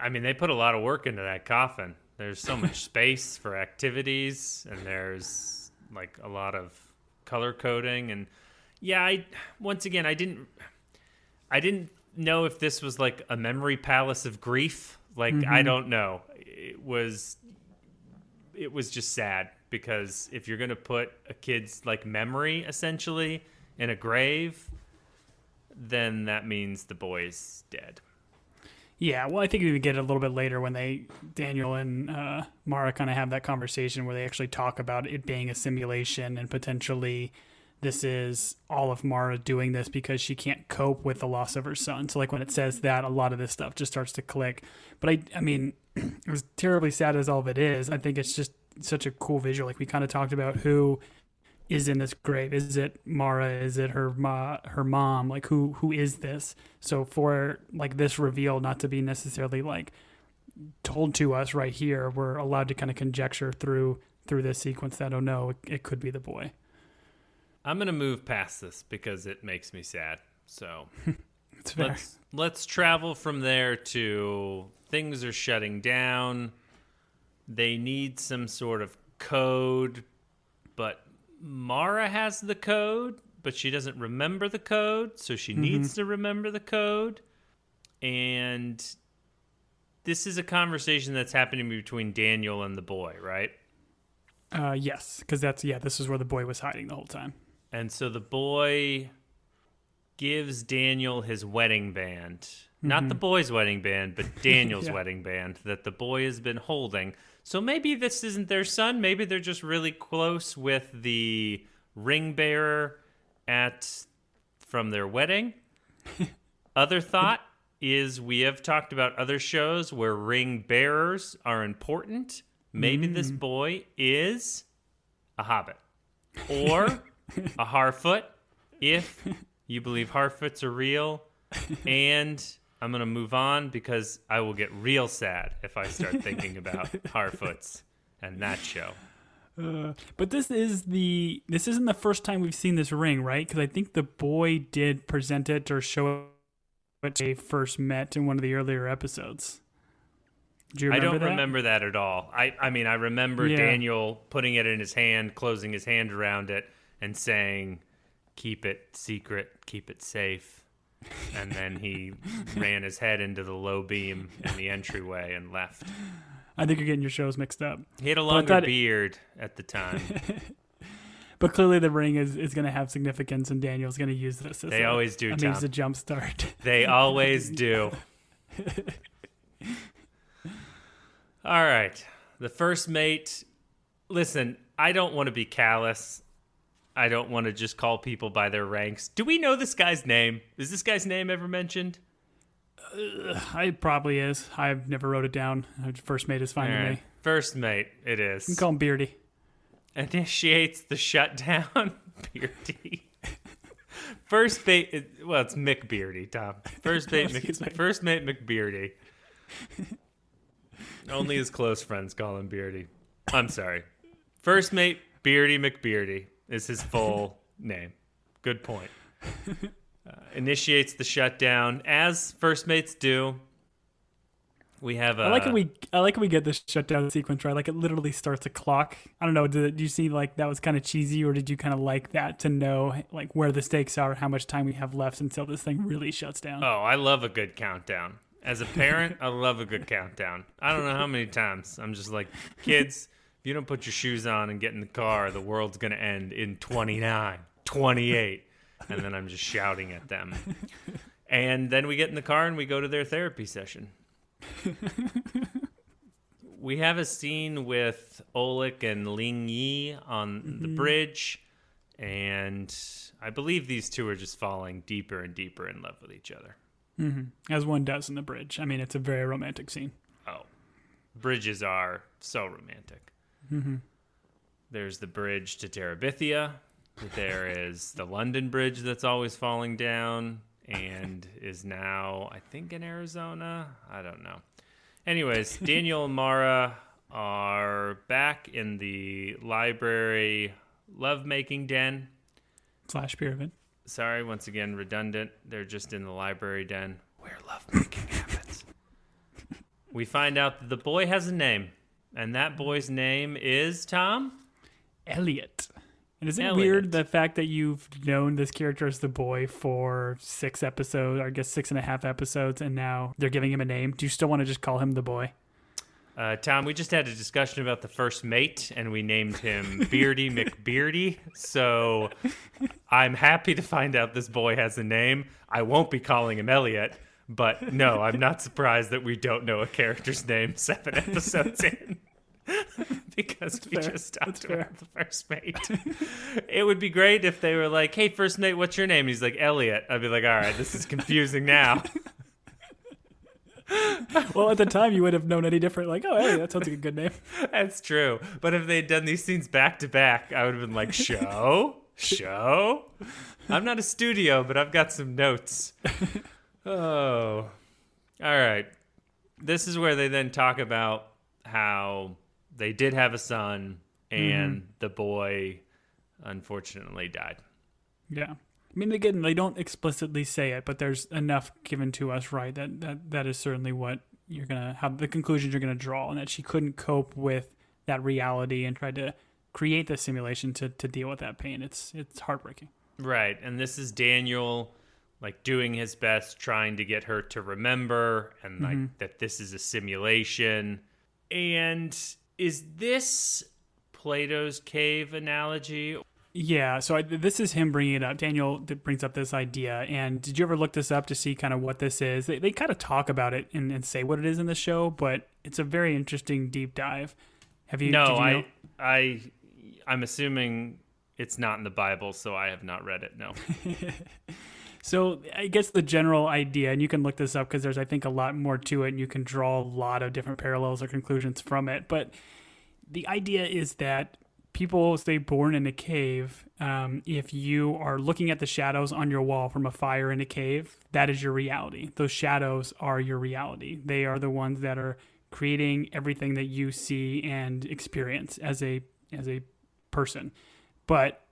I mean, they put a lot of work into that coffin. There's so much space for activities, and there's like a lot of color coding. And yeah, I once again, I didn't, I didn't know if this was like a memory palace of grief. Like I mm-hmm. don't know. It was, it was just sad because if you're gonna put a kid's like memory essentially in a grave, then that means the boy's dead. Yeah, well, I think we get it a little bit later when they Daniel and uh, Maura kind of have that conversation where they actually talk about it being a simulation and potentially this is all of Maura doing this because she can't cope with the loss of her son. So like when it says that, a lot of this stuff just starts to click. But I, I mean, as terribly sad as all of it is, I think it's just such a cool visual. Like we kind of talked about who is in this grave. Is it Maura? Is it her ma- her mom? Like who who is this? So for like this reveal not to be necessarily like told to us right here, we're allowed to kind of conjecture through through this sequence that oh no, it, it could be the boy. I'm gonna move past this because it makes me sad. So let's let's travel from there to things are shutting down. They need some sort of code, but Maura has the code, but she doesn't remember the code, so she needs to remember the code. And this is a conversation that's happening between Daniel and the boy, right? Uh, yes, because that's yeah. This is where the boy was hiding the whole time. And so the boy gives Daniel his wedding band. Not the boy's wedding band, but Daniel's Yeah. wedding band that the boy has been holding. So maybe this isn't their son. Maybe they're just really close with the ring bearer at from their wedding. Other thought is we have talked about other shows where ring bearers are important. Maybe this mm. boy is a hobbit or a Harfoot if you believe Harfoots are real. And I'm going to move on because I will get real sad if I start thinking about Harfoots and that show. Uh, but this is the this isn't the first time we've seen this ring, right? Because I think the boy did present it or show it when they first met in one of the earlier episodes. Do you I don't that? remember that at all. I, I mean, I remember Yeah. Daniel putting it in his hand, closing his hand around it, and saying, Keep it secret, keep it safe. And then he ran his head into the low beam in the entryway and left. I think you're getting your shows mixed up. He had a longer beard at the time. But clearly, the ring is, is going to have significance, and Daniel's going to use this as They a, always do, I mean, as a jump start. They always do. All right. the first mate. Listen, I don't want to be callous. I don't want to just call people by their ranks. Do we know this guy's name? Is this guy's name ever mentioned? Uh, I probably is. I've never wrote it down. Uh, first mate is fine with right. me. First mate, it is. You can call him Beardy. Initiates the shutdown. Beardy. First mate, well, it's Mick Beardy, Tom. First mate. Mc, first mate McBeardy. Only his close friends call him Beardy. I'm sorry. First mate Beardy McBeardy is his full name. Good point. Uh, initiates the shutdown as first mates do. We have a. I like when we I like when we get this shutdown sequence right. Like it literally starts a clock. I don't know. Did, did you see like that was kind of cheesy, or did you kind of like that to know like where the stakes are, how much time we have left until this thing really shuts down? Oh, I love a good countdown. As a parent, I love a good countdown. I don't know how many times I'm just like, kids, you don't put your shoes on and get in the car, the world's going to end in 29, 28. And then I'm just shouting at them. And then we get in the car and we go to their therapy session. we have a scene with Olek and Ling Yi on the mm-hmm. bridge. And I believe these two are just falling deeper and deeper in love with each other. Mm-hmm. As one does in the bridge. I mean, it's a very romantic scene. Oh, bridges are so romantic. Mm-hmm. There's the bridge to Terabithia. There is the London Bridge that's always falling down and is now, I think, in Arizona. I don't know. Anyways, Daniel and Maura are back in the library lovemaking den. Slash pyramid. Sorry, once again, redundant. They're just in the library den where lovemaking happens. We find out that the boy has a name, and that boy's name is Tom. Elliot. And is it Elliot. weird the fact that you've known this character as the boy for six episodes, or I guess six and a half episodes, and now they're giving him a name? Do you still want to just call him the boy? Uh, Tom, we just had a discussion about the first mate, and we named him Beardy McBeardy. So I'm happy to find out this boy has a name. I won't be calling him Elliot, but no, I'm not surprised that we don't know a character's name seven episodes in. because we fair. just talked That's fair. the first mate. it would be great if they were like, "Hey, first mate, what's your name?" And he's like, "Elliot." I'd be like, "All right, this is confusing now." Well, at the time, you would have known any different. Like, oh, hey, that sounds like a good name. That's true. But if they'd done these scenes back to back, I would have been like, show? Show? I'm not a studio, but I've got some notes. Oh. All right. This is where they then talk about how they did have a son mm-hmm. and the boy unfortunately died. Yeah. I mean, again, they don't explicitly say it, but there's enough given to us, right? That that that is certainly what you're gonna have the conclusions you're gonna draw, and that she couldn't cope with that reality and tried to create the simulation to to deal with that pain. It's it's heartbreaking. Right. And this is Daniel like doing his best trying to get her to remember and like mm-hmm. that this is a simulation. And is this Plato's cave analogy? Yeah. So I, this is him bringing it up. Daniel brings up this idea, and did you ever look this up to see kind of what this is? They they kind of talk about it and, and say what it is in the show, but it's a very interesting deep dive. Have you? No, you know? I I I'm assuming it's not in the Bible, so I have not read it. No. So I guess the general idea, and you can look this up because there's I think a lot more to it, and you can draw a lot of different parallels or conclusions from it. But the idea is that people stay born in a cave. Um, if you are looking at the shadows on your wall from a fire in a cave, that is your reality. Those shadows are your reality. They are the ones that are creating everything that you see and experience as a as a person. But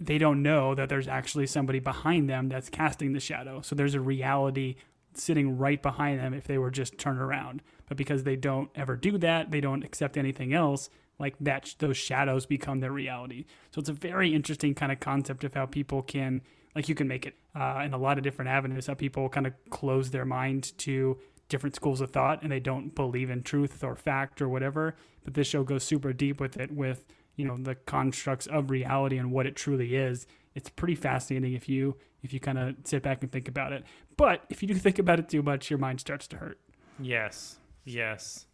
they don't know that there's actually somebody behind them that's casting the shadow. So there's a reality sitting right behind them if they were just turned around. But because they don't ever do that, they don't accept anything else. Like that, those shadows become their reality. So it's a very interesting kind of concept of how people can, like, you can make it uh, in a lot of different avenues. How people kind of close their mind to different schools of thought and they don't believe in truth or fact or whatever. But this show goes super deep with it, with you know the constructs of reality and what it truly is it's pretty fascinating if you if you kind of sit back and think about it but if you do think about it too much your mind starts to hurt Yes. Yes.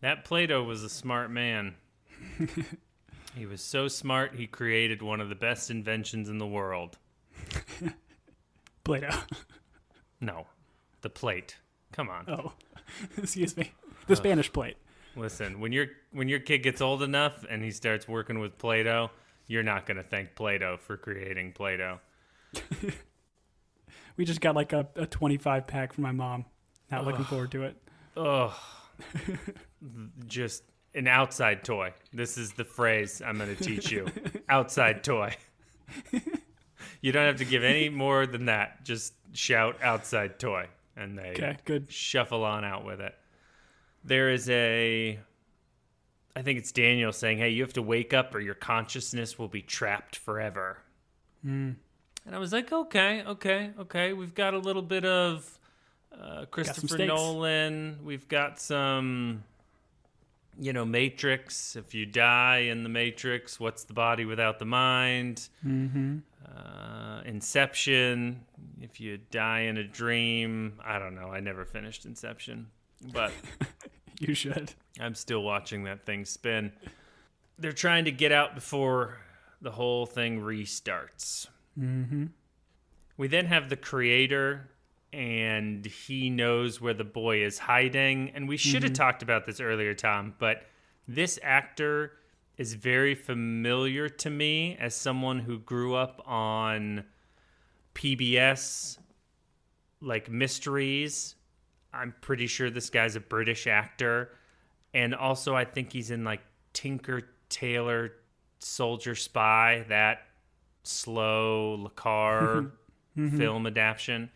That Plato was a smart man. he was so smart, he created one of the best inventions in the world. Plato. No, the plate. Come on. Oh, excuse me. The uh, Spanish plate. Listen, when your when your kid gets old enough and he starts working with Play-Doh, you're not going to thank Play-Doh for creating Play-Doh. We just got like a, a 25 pack for my mom. Not looking forward to it. Ugh. Just an outside toy. This is the phrase I'm going to teach you. outside toy. you don't have to give any more than that. Just shout outside toy and they Okay, good. shuffle on out with it. There is a I think it's Daniel saying, "Hey, you have to wake up or your consciousness will be trapped forever." And I was like, "Okay, okay, okay. We've got a little bit of uh, Christopher. Nolan. We've got some, you know, Matrix. If you die in the Matrix, what's the body without the mind? Mm-hmm. Uh, Inception. If you die in a dream, I don't know. I never finished Inception, but You should. I'm still watching that thing spin. They're trying to get out before the whole thing restarts. Mm-hmm. We then have the creator, and he knows where the boy is hiding. And we should have talked about this earlier, Tom, but this actor is very familiar to me as someone who grew up on PBS, like mysteries. I'm pretty sure this guy's a British actor. And also, I think he's in like Tinker Tailor Soldier Spy, that slow le Carré mm-hmm. mm-hmm. film adaptation.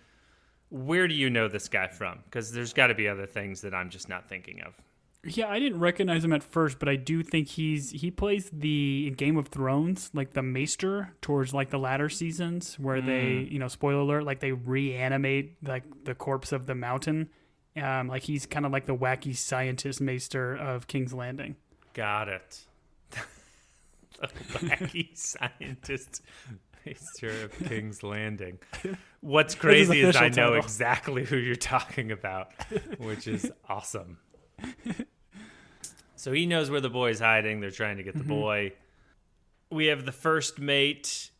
Where do you know this guy from? Because there's got to be other things that I'm just not thinking of. Yeah, I didn't recognize him at first, but I do think he's he plays the Game of Thrones, like the Maester towards like the latter seasons where they, mm. you know, spoiler alert, like they reanimate like the corpse of the mountain. Um, like he's kind of like the wacky scientist Maester of King's Landing. Got it. the wacky scientist maester of King's Landing. What's crazy is, I official know title. exactly who you're talking about, which is awesome. So he knows where the boy's hiding. They're trying to get the boy. We have the first mate,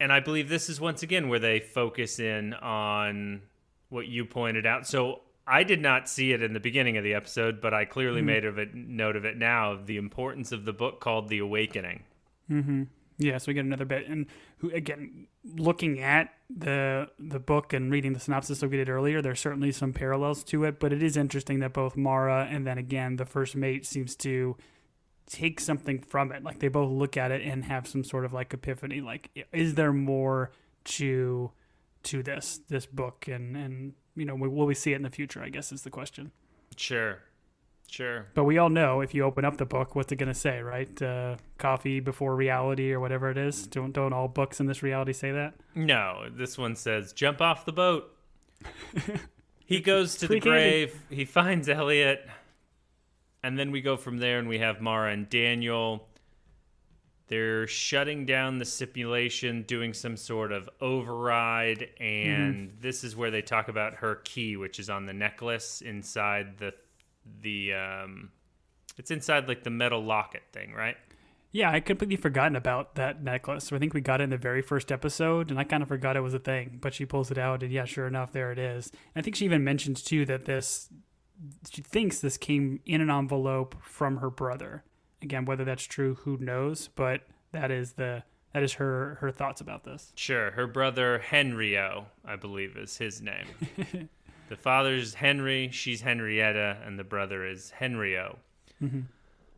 and I believe this is once again where they focus in on what you pointed out. So I did not see it in the beginning of the episode, but I clearly mm-hmm. made of it note of it now. The importance of the book called The Awakening. Mm-hmm. Yeah, so we get another bit, and who again, looking at the the book and reading the synopsis like we did earlier, there's certainly some parallels to it. But it is interesting that both Maura and then again the first mate seems to take something from it. Like they both look at it and have some sort of like epiphany. Like, is there more to to this this book? And and you know, will we see it in the future? I guess is the question. Sure, sure. But we all know if you open up the book, what's it going to say, right? Uh, coffee before reality or whatever it is. Don't don't all books in this reality say that? No, this one says jump off the boat. he goes to the candy. grave. He finds Elliot, and then we go from there, and we have Maura and Daniel. They're shutting down the simulation, doing some sort of override, and this is where they talk about her key, which is on the necklace inside the the um, it's inside like the metal locket thing, right? Yeah, I completely forgotten about that necklace. So I think we got it in the very first episode, and I kind of forgot it was a thing. But she pulls it out, and yeah, sure enough, there it is. And I think she even mentions too that this she thinks this came in an envelope from her brother. Again, whether that's true, who knows? But that is the that is her her thoughts about this. Sure, her brother Henrio, I believe, is his name. the father's Henry, she's Henrietta, and the brother is Henrio. Mm-hmm.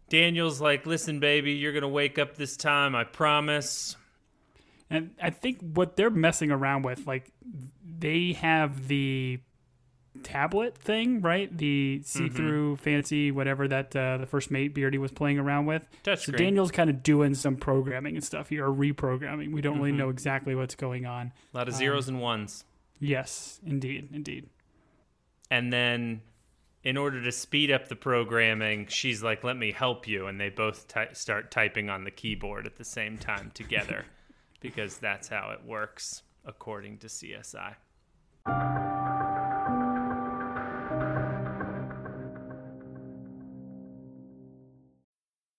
Daniel's like, "Listen, baby, you're gonna wake up this time. I promise." And I think what they're messing around with, like, they have the tablet thing, right? The see-through mm-hmm. fancy whatever that uh, the first mate Beardy was playing around with. So Touchscreen. Daniel's kind of doing some programming and stuff here, or reprogramming. We don't really mm-hmm. know exactly what's going on. A lot of um, zeros and ones. Yes, indeed, indeed. And then, in order to speed up the programming, she's like, "Let me help you," and they both ty- start typing on the keyboard at the same time together, because that's how it works according to CSI.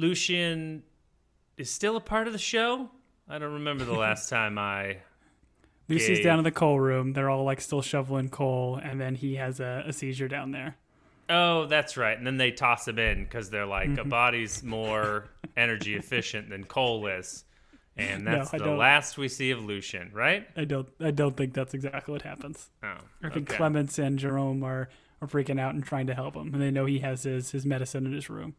Lucien is still a part of the show. I don't remember the last time I. Lucy's Gabe. down in the coal room. They're all like still shoveling coal, and then he has a, a seizure down there. Oh, that's right. And then they toss him in because they're like a mm-hmm. body's more energy efficient than coal is, and No, that's I the don't. last we see of Lucien, right? I don't I don't think that's exactly what happens. Oh, I think okay. Clémence and Jerome are, are freaking out and trying to help him, and they know he has his his medicine in his room.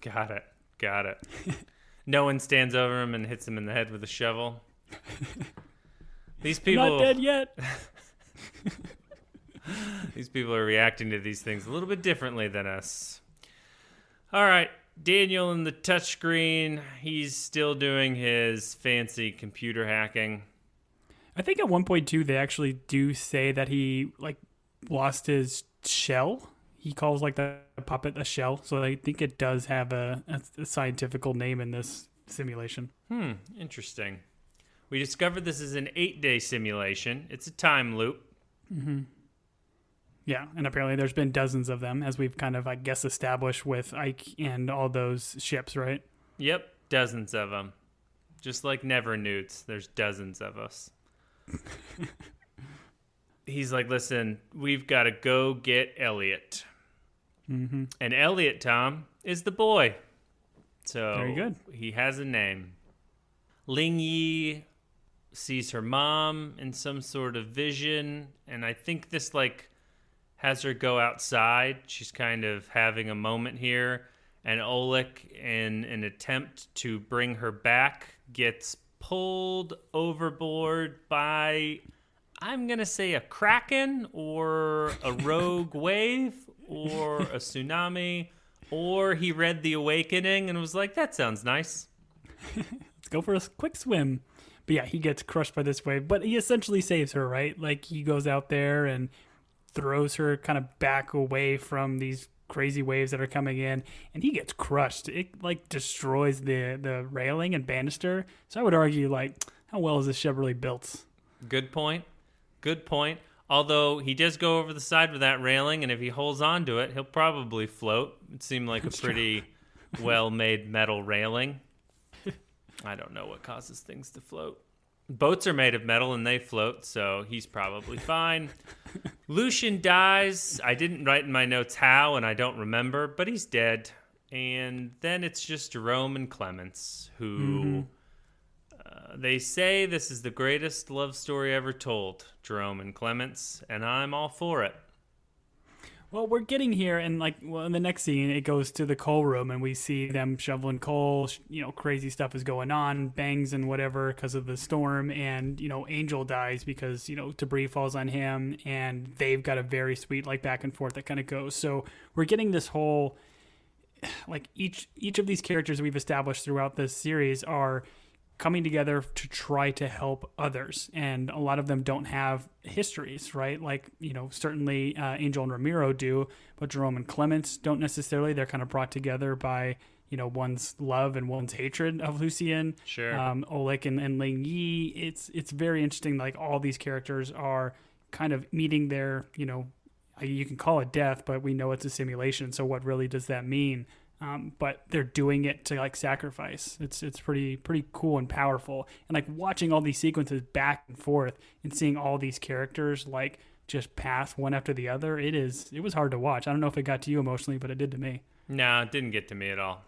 Got it. Got it. no one stands over him and hits him in the head with a shovel. These people, Not dead yet. these people are reacting to these things a little bit differently than us. All right, Daniel in the touchscreen. He's still doing his fancy computer hacking. I think at one point too, they actually do say that he like lost his shell. He calls like the puppet a shell, so I think it does have a, a, a scientific name in this simulation. Hmm, interesting. We discovered this is an eight-day simulation. It's a time loop. Yeah, and apparently there's been dozens of them, as we've kind of I guess established with Eyk and all those ships, right? Yep, dozens of them. Just like Never Nudes, there's dozens of us. He's like, listen, we've got to go get Elliot. Mm-hmm. And Elliot, Tom, is the boy. So Very good. he has a name. Ling Yi sees her mom in some sort of vision, and I think this like has her go outside. She's kind of having a moment here, and Olek, in an attempt to bring her back, gets pulled overboard by I'm gonna say a kraken or a rogue wave or a tsunami, or he read The Awakening and was like, "That sounds nice." Let's go for a quick swim. But yeah, he gets crushed by this wave, but he essentially saves her, right? Like he goes out there and throws her kind of back away from these crazy waves that are coming in, and he gets crushed. It like destroys the the railing and banister. So I would argue, like, how well is this ship really built? Good point. Good point. Although he does go over the side with that railing, and if he holds on to it, he'll probably float. It seemed like a pretty well made metal railing. I don't know what causes things to float. Boats are made of metal and they float, so he's probably fine. Lucien dies. I didn't write in my notes how, and I don't remember, but he's dead. And then it's just Jerome and Clémence, who uh, they say this is the greatest love story ever told, Jerome and Clémence, and I'm all for it. Well, we're getting here, and like, well, in the next scene, it goes to the coal room, and we see them shoveling coal. You know, crazy stuff is going on, bangs and whatever because of the storm, and you know, Angel dies because you know debris falls on him, and they've got a very sweet like back and forth that kind of goes. So we're getting this whole like each each of these characters we've established throughout this series are coming together to try to help others and a lot of them don't have histories right like you know certainly uh, angel and ramiro do but jerome and clémence don't necessarily they're kind of brought together by you know one's love and one's hatred of lucien Sure. um, olek and, and ling yi it's it's very interesting like all these characters are kind of meeting their you know you can call it death, but we know it's a simulation. So what really does that mean? Um, but they're doing it to like sacrifice. It's it's pretty pretty cool and powerful. And like watching all these sequences back and forth and seeing all these characters like just pass one after the other. It is it was hard to watch. I don't know if it got to you emotionally, but it did to me. No, it didn't get to me at all.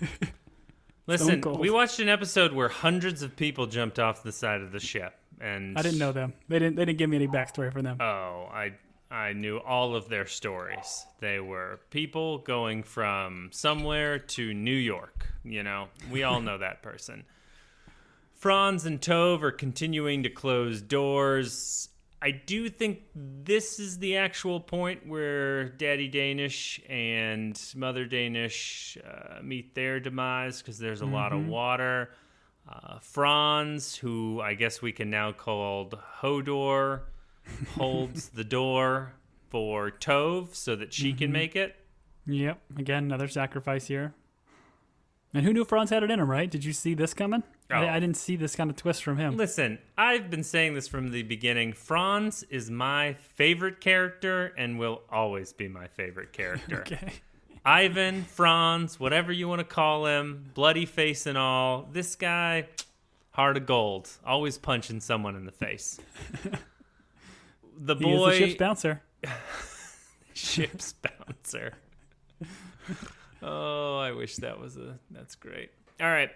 Listen, we watched an episode where hundreds of people jumped off the side of the ship, and I didn't know them. They didn't they didn't give me any backstory for them. Oh, I I knew all of their stories. They were people going from somewhere to New York. You know, we all know that person. Franz and Tove are continuing to close doors. I do think this is the actual point where Daddy Danish and Mother Danish uh, meet their demise because there's a lot of water. Uh, Franz, who I guess we can now call Hodor, holds the door for Tove so that she can mm-hmm. make it. Yep. Again, another sacrifice here. And who knew Franz had it in him, right? Did you see this coming? I, Oh. I didn't see this kind of twist from him. Listen, I've been saying this from the beginning. Franz is my favorite character and will always be my favorite character. Okay. Ivan, Franz, whatever you want to call him, bloody face and all. This guy, heart of gold, always punching someone in the face. The He is boy, the ship's bouncer. ship's bouncer. oh, I wish that was a. That's great. All right.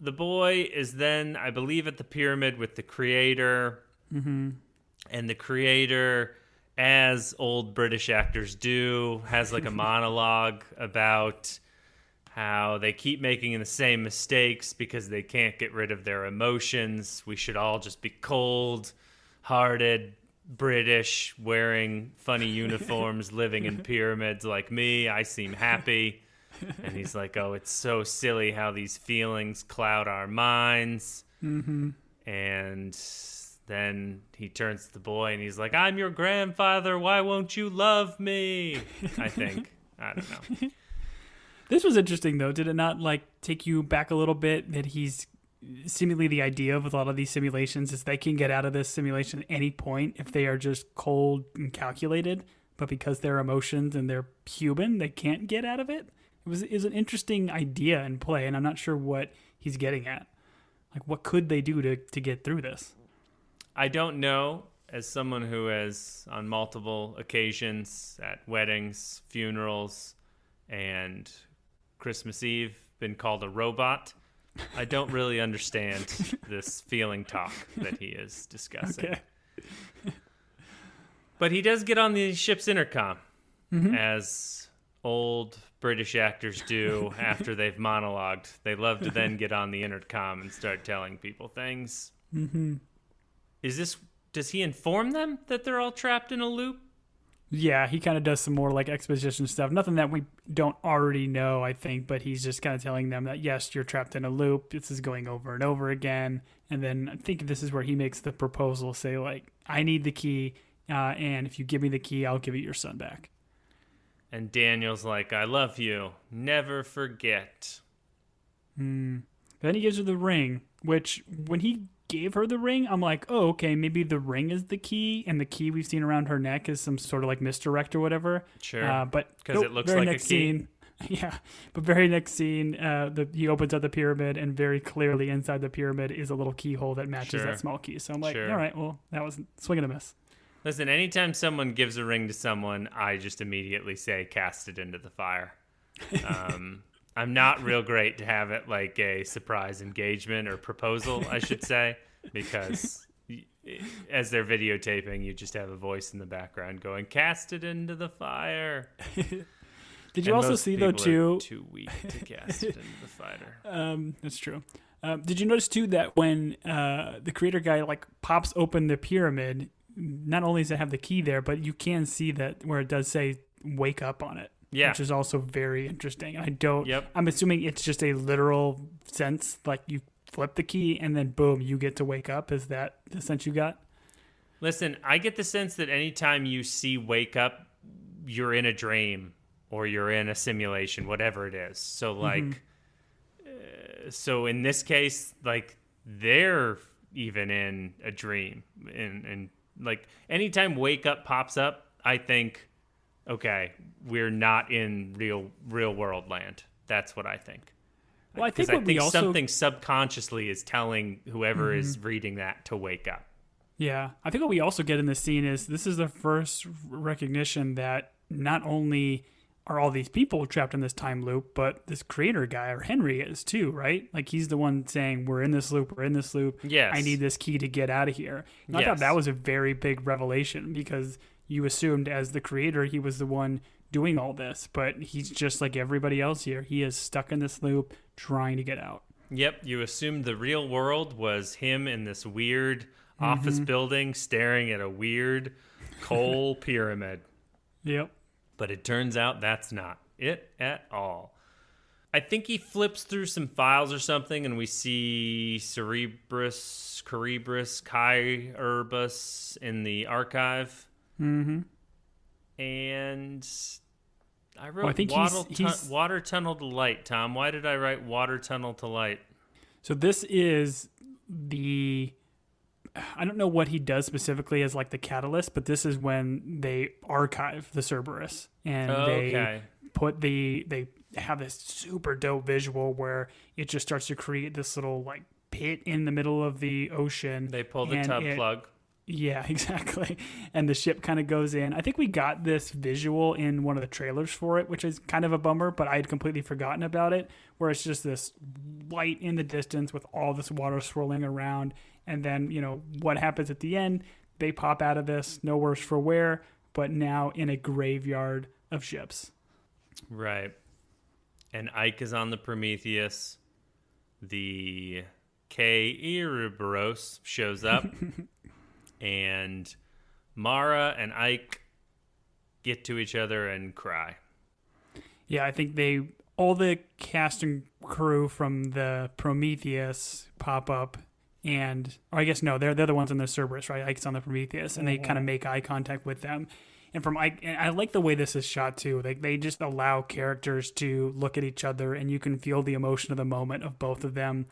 The boy is then, I believe, at the pyramid with the creator. Mm-hmm. And the creator, as old British actors do, has like a monologue about how they keep making the same mistakes because they can't get rid of their emotions. We should all just be cold hearted, British, wearing funny uniforms, living in pyramids like me. I seem happy. And he's like, oh, it's so silly how these feelings cloud our minds. Mm-hmm. And then he turns to the boy and he's like, I'm your grandfather. Why won't you love me? I think. I don't know. This was interesting though. Did it not like take you back a little bit that he's seemingly the idea of a lot of these simulations is they can get out of this simulation at any point if they are just cold and calculated, but because they're emotions and they're human, they can't get out of it. It was is an interesting idea in play, and I'm not sure what he's getting at. Like, what could they do to to get through this? I don't know. As someone who has, on multiple occasions at weddings, funerals, and Christmas Eve, been called a robot, I don't really understand this feeling talk that he is discussing. Okay. But he does get on the ship's intercom, Mm-hmm. as old British actors do after they've monologued. They love to then get on the intercom and start telling people things. Mm-hmm. Is this? Does he inform them that they're all trapped in a loop? Yeah, he kind of does some more like exposition stuff. Nothing that we don't already know, I think, but he's just kind of telling them that yes, you're trapped in a loop. This is going over and over again. And then I think this is where he makes the proposal say like, I need the key, uh, and if you give me the key, I'll give you your son back. And Daniel's like, "I love you. Never forget." Then he gives her the ring, which when he gave her the ring, I'm like, oh, okay, maybe the ring is the key, and the key we've seen around her neck is some sort of like misdirect or whatever. Sure. Uh, but 'Cause nope, it looks very like a next key. scene. Yeah, but very next scene, uh, the he opens up the pyramid, and very clearly inside the pyramid is a little keyhole that matches Sure. that small key. So I'm like, Sure. all right, well, that was swing and a miss. Listen, anytime someone gives a ring to someone, I just immediately say, "Cast it into the fire." Um, I'm not real great to have it like a surprise engagement or proposal, I should say, because as they're videotaping, you just have a voice in the background going, "Cast it into the fire." Did you And also see though too? too weak to cast it into the fire. Um, that's true. Um, did you notice too that when uh, the creator guy like pops open the pyramid, not only does it have the key there, but you can see that where it does say "wake up" on it. Yeah. which is also very interesting. I don't. Yep. I'm assuming it's just a literal sense, like you flip the key and then boom, you get to wake up. Is that the sense you got? Listen, I get the sense that anytime you see wake up, you're in a dream or you're in a simulation, whatever it is. So, like, uh, so in this case, like, they're even in a dream. And, and like, anytime wake up pops up, I think, okay, we're not in real, real world land. That's what I think. Well, I think I think also something subconsciously is telling whoever is mm-hmm. reading that to wake up. Yeah, I think what we also get in this scene is this is the first recognition that not only are all these people trapped in this time loop, but this creator guy or Henry is too, right? Like he's the one saying, "We're in this loop. We're in this loop. Yes. I need this key to get out of here." And I thought that was a very big revelation because you assumed as the creator he was the one doing all this, but he's just like everybody else here. He is stuck in this loop trying to get out. Yep, you assumed the real world was him in this weird mm-hmm. office building staring at a weird coal pyramid. Yep. But it turns out that's not it at all. I think he flips through some files or something, and we see Cerebrus, Cerebrus, Kairbus in the archive. Mm-hmm. And I wrote Well, I think he's- water, tu- he's- water tunnel to light, Tom. Why did I write water tunnel to light? So this is the I don't know what he does specifically as like the catalyst, but this is when they archive the Cerberus and Okay. they put the they have this super dope visual where it just starts to create this little like pit in the middle of the ocean. They pull the tub it- plug. Yeah, exactly. And the ship kind of goes in. I think we got this visual in one of the trailers for it, which is kind of a bummer, but I had completely forgotten about it, where it's just this light in the distance with all this water swirling around. And then, you know, what happens at the end? They pop out of this, no worse for wear, but now in a graveyard of ships. Right. And Eyk is on the Prometheus. The Kerberos shows up. and Maura and Eyk get to each other and cry. Yeah, I think they all the cast and crew from the Prometheus pop up, and or I guess no, they're they're the ones on the Kerberos, right? Eyk's on the Prometheus, and they mm-hmm. kind of make eye contact with them. And from Eyk, and I like the way this is shot too. Like they just allow characters to look at each other, and you can feel the emotion of the moment of both of them.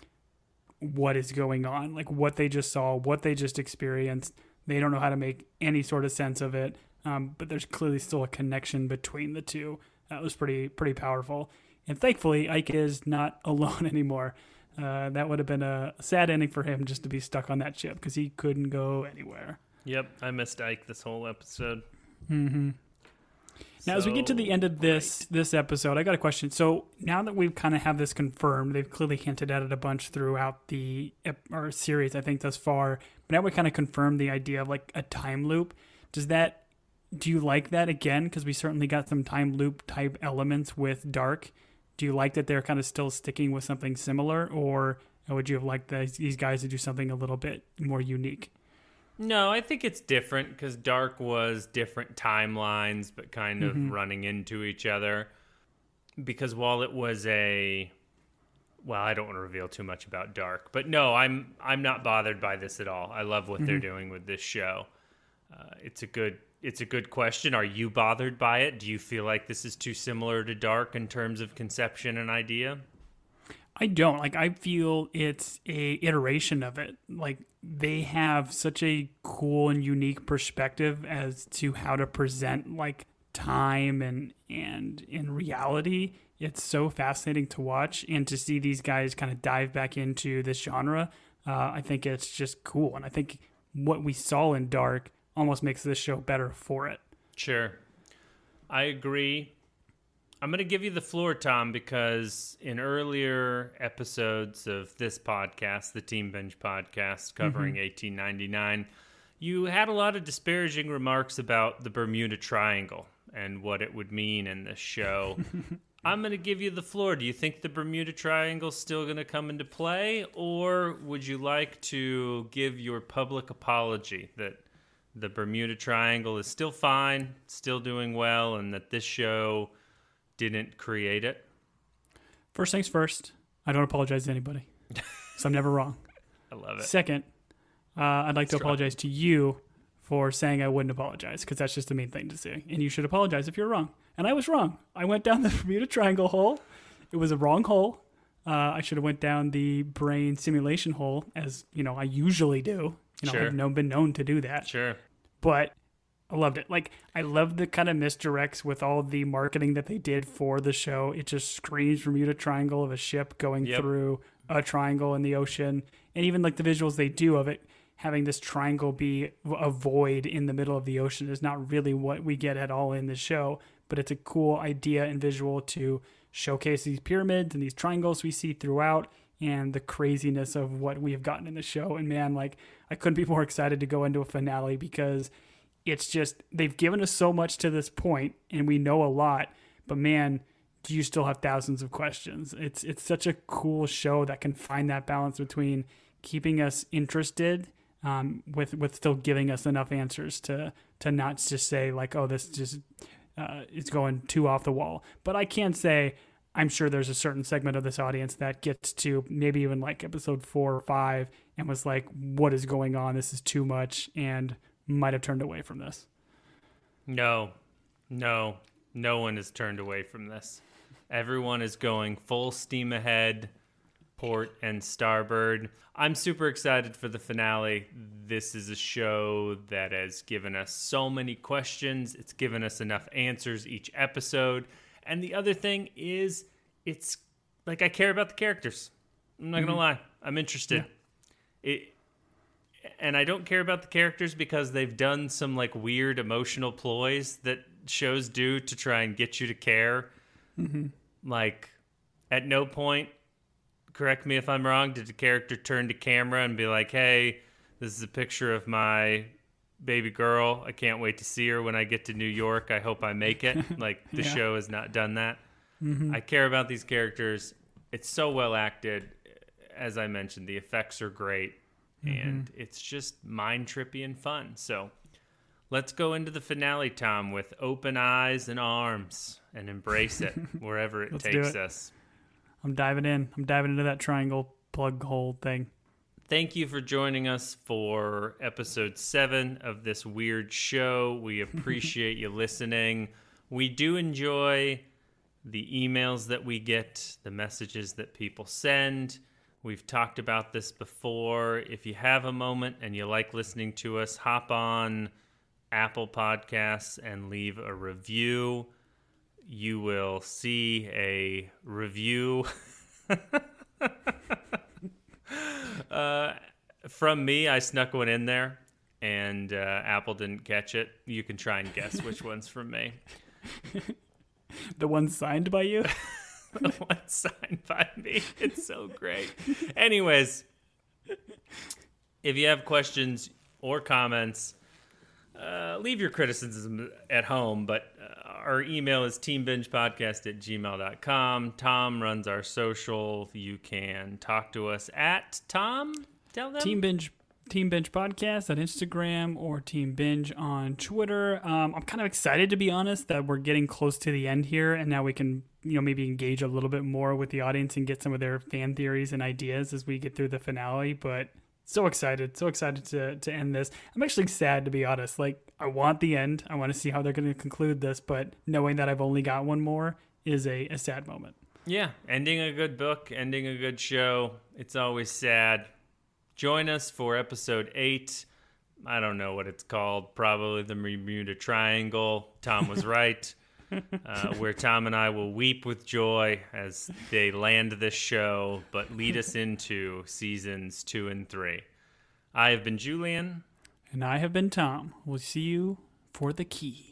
What is going on? Like what they just saw, what they just experienced. They don't know how to make any sort of sense of it, um, but there's clearly still a connection between the two. That was pretty pretty powerful. And thankfully, Eyk is not alone anymore. Uh, that would have been a sad ending for him just to be stuck on that ship because he couldn't go anywhere. Yep, I missed Eyk this whole episode. Mm-hmm. Now, as we get to the end of this this episode, I got a question. So now that we've kind of have this confirmed, they've clearly hinted at it a bunch throughout the or series, I think, thus far. But now we kind of confirmed the idea of like a time loop. Does that? Do you like that again? Because we certainly got some time loop type elements with Dark. Do you like that they're kind of still sticking with something similar, or would you have liked these guys to do something a little bit more unique? No, I think it's different because Dark was different timelines, but kind of Mm-hmm. running into each other. Because while it was a, well, I don't want to reveal too much about Dark, but no, I'm I'm not bothered by this at all. I love what Mm-hmm. they're doing with this show. Uh, it's a good it's a good question. Are you bothered by it? Do you feel like this is too similar to Dark in terms of conception and idea? I don't like. I feel it's a iteration of it. Like they have such a cool and unique perspective as to how to present like time and and in reality. It's so fascinating to watch and to see these guys kind of dive back into this genre. Uh, I think it's just cool, and I think what we saw in Dark almost makes this show better for it. Sure. I agree. I'm going to give you the floor, Tom, because in earlier episodes of this podcast, the Team Binge podcast covering mm-hmm. 1899, you had a lot of disparaging remarks about the Bermuda Triangle and what it would mean in this show. I'm going to give you the floor. Do you think the Bermuda Triangle is still going to come into play, or would you like to give your public apology that the Bermuda Triangle is still fine, still doing well, and that this show didn't create it? First things first, I don't apologize to anybody, so I'm never wrong. I love it. Second, uh, I'd like to apologize to you for saying I wouldn't apologize because that's just the mean thing to say. And you should apologize if you're wrong. And I was wrong. I went down the Bermuda Triangle hole. It was a wrong hole. Uh, I should have went down the brain simulation hole, as you know I usually do. You know, Sure. I've known, been known to do that Sure. but I loved it. Like I love the kind of misdirects with all the marketing that they did for the show. It just screams Bermuda Triangle of a ship going Yep. through a triangle in the ocean, and even like the visuals they do of it having this triangle be a void in the middle of the ocean is not really what we get at all in the show. But it's a cool idea and visual to showcase these pyramids and these triangles we see throughout and the craziness of what we have gotten in the show. And man, like I couldn't be more excited to go into a finale because it's just they've given us so much to this point and we know a lot, but man, do you still have thousands of questions? It's it's such a cool show that can find that balance between keeping us interested um, with with still giving us enough answers to to not just say like, oh, this just uh, is going too off the wall. But I can say I'm sure there's a certain segment of this audience that gets to maybe even like episode four or five and was like, what is going on? This is too much, and might have turned away from this. No, no, no one has turned away from this. Everyone is going full steam ahead, port and starboard. I'm super excited for the finale. This is a show that has given us so many questions, it's given us enough answers each episode. And the other thing is, it's like I care about the characters. I'm not mm-hmm. gonna lie, I'm interested. Yeah. It, and I don't care about the characters because they've done some like weird emotional ploys that shows do to try and get you to care. Mm-hmm. Like, at no point, correct me if I'm wrong, did the character turn to camera and be like, "Hey, this is a picture of my baby girl. I can't wait to see her when I get to New York. I hope I make it." like the yeah. show has not done that. Mm-hmm. I care about these characters. It's so well acted. As I mentioned, the effects are great, mm-hmm. and it's just mind trippy and fun. So Let's go into the finale, Tom, with open eyes and arms and embrace it wherever it takes it. us. I'm diving in. I'm diving into that triangle plug hole thing. Thank you for joining us for episode seven of this weird show. We appreciate you listening. We do enjoy the emails that we get, the messages that people send. We've talked about this before. If you have a moment and you like listening to us, hop on Apple Podcasts and leave a review. You will see a review uh, from me. I snuck one in there, and uh, Apple didn't catch it. You can try and guess which one's from me. the one signed by you? the one signed by me. It's so great. Anyways, if you have questions or comments, uh, leave your criticism at home, but uh, our email is teambingepodcast at gmail.com. Tom runs our social. You can talk to us at Tom. Tell them. Team Binge Team Binge Podcast on Instagram or Team Binge on Twitter. Um, I'm kind of excited to be honest that we're getting close to the end here, and now we can you know maybe engage a little bit more with the audience and get some of their fan theories and ideas as we get through the finale. But so excited, so excited to to end this. I'm actually sad to be honest. Like I want the end. I want to see how they're going to conclude this, but knowing that I've only got one more is a, a sad moment. Yeah, ending a good book, ending a good show. It's always sad. Join us for episode 8. I don't know what it's called. Probably the Bermuda Triangle. Tom was right. uh, where Tom and I will weep with joy as they land this show, but lead us into seasons two and three. I have been Julian. And I have been Tom. We'll see you for the key.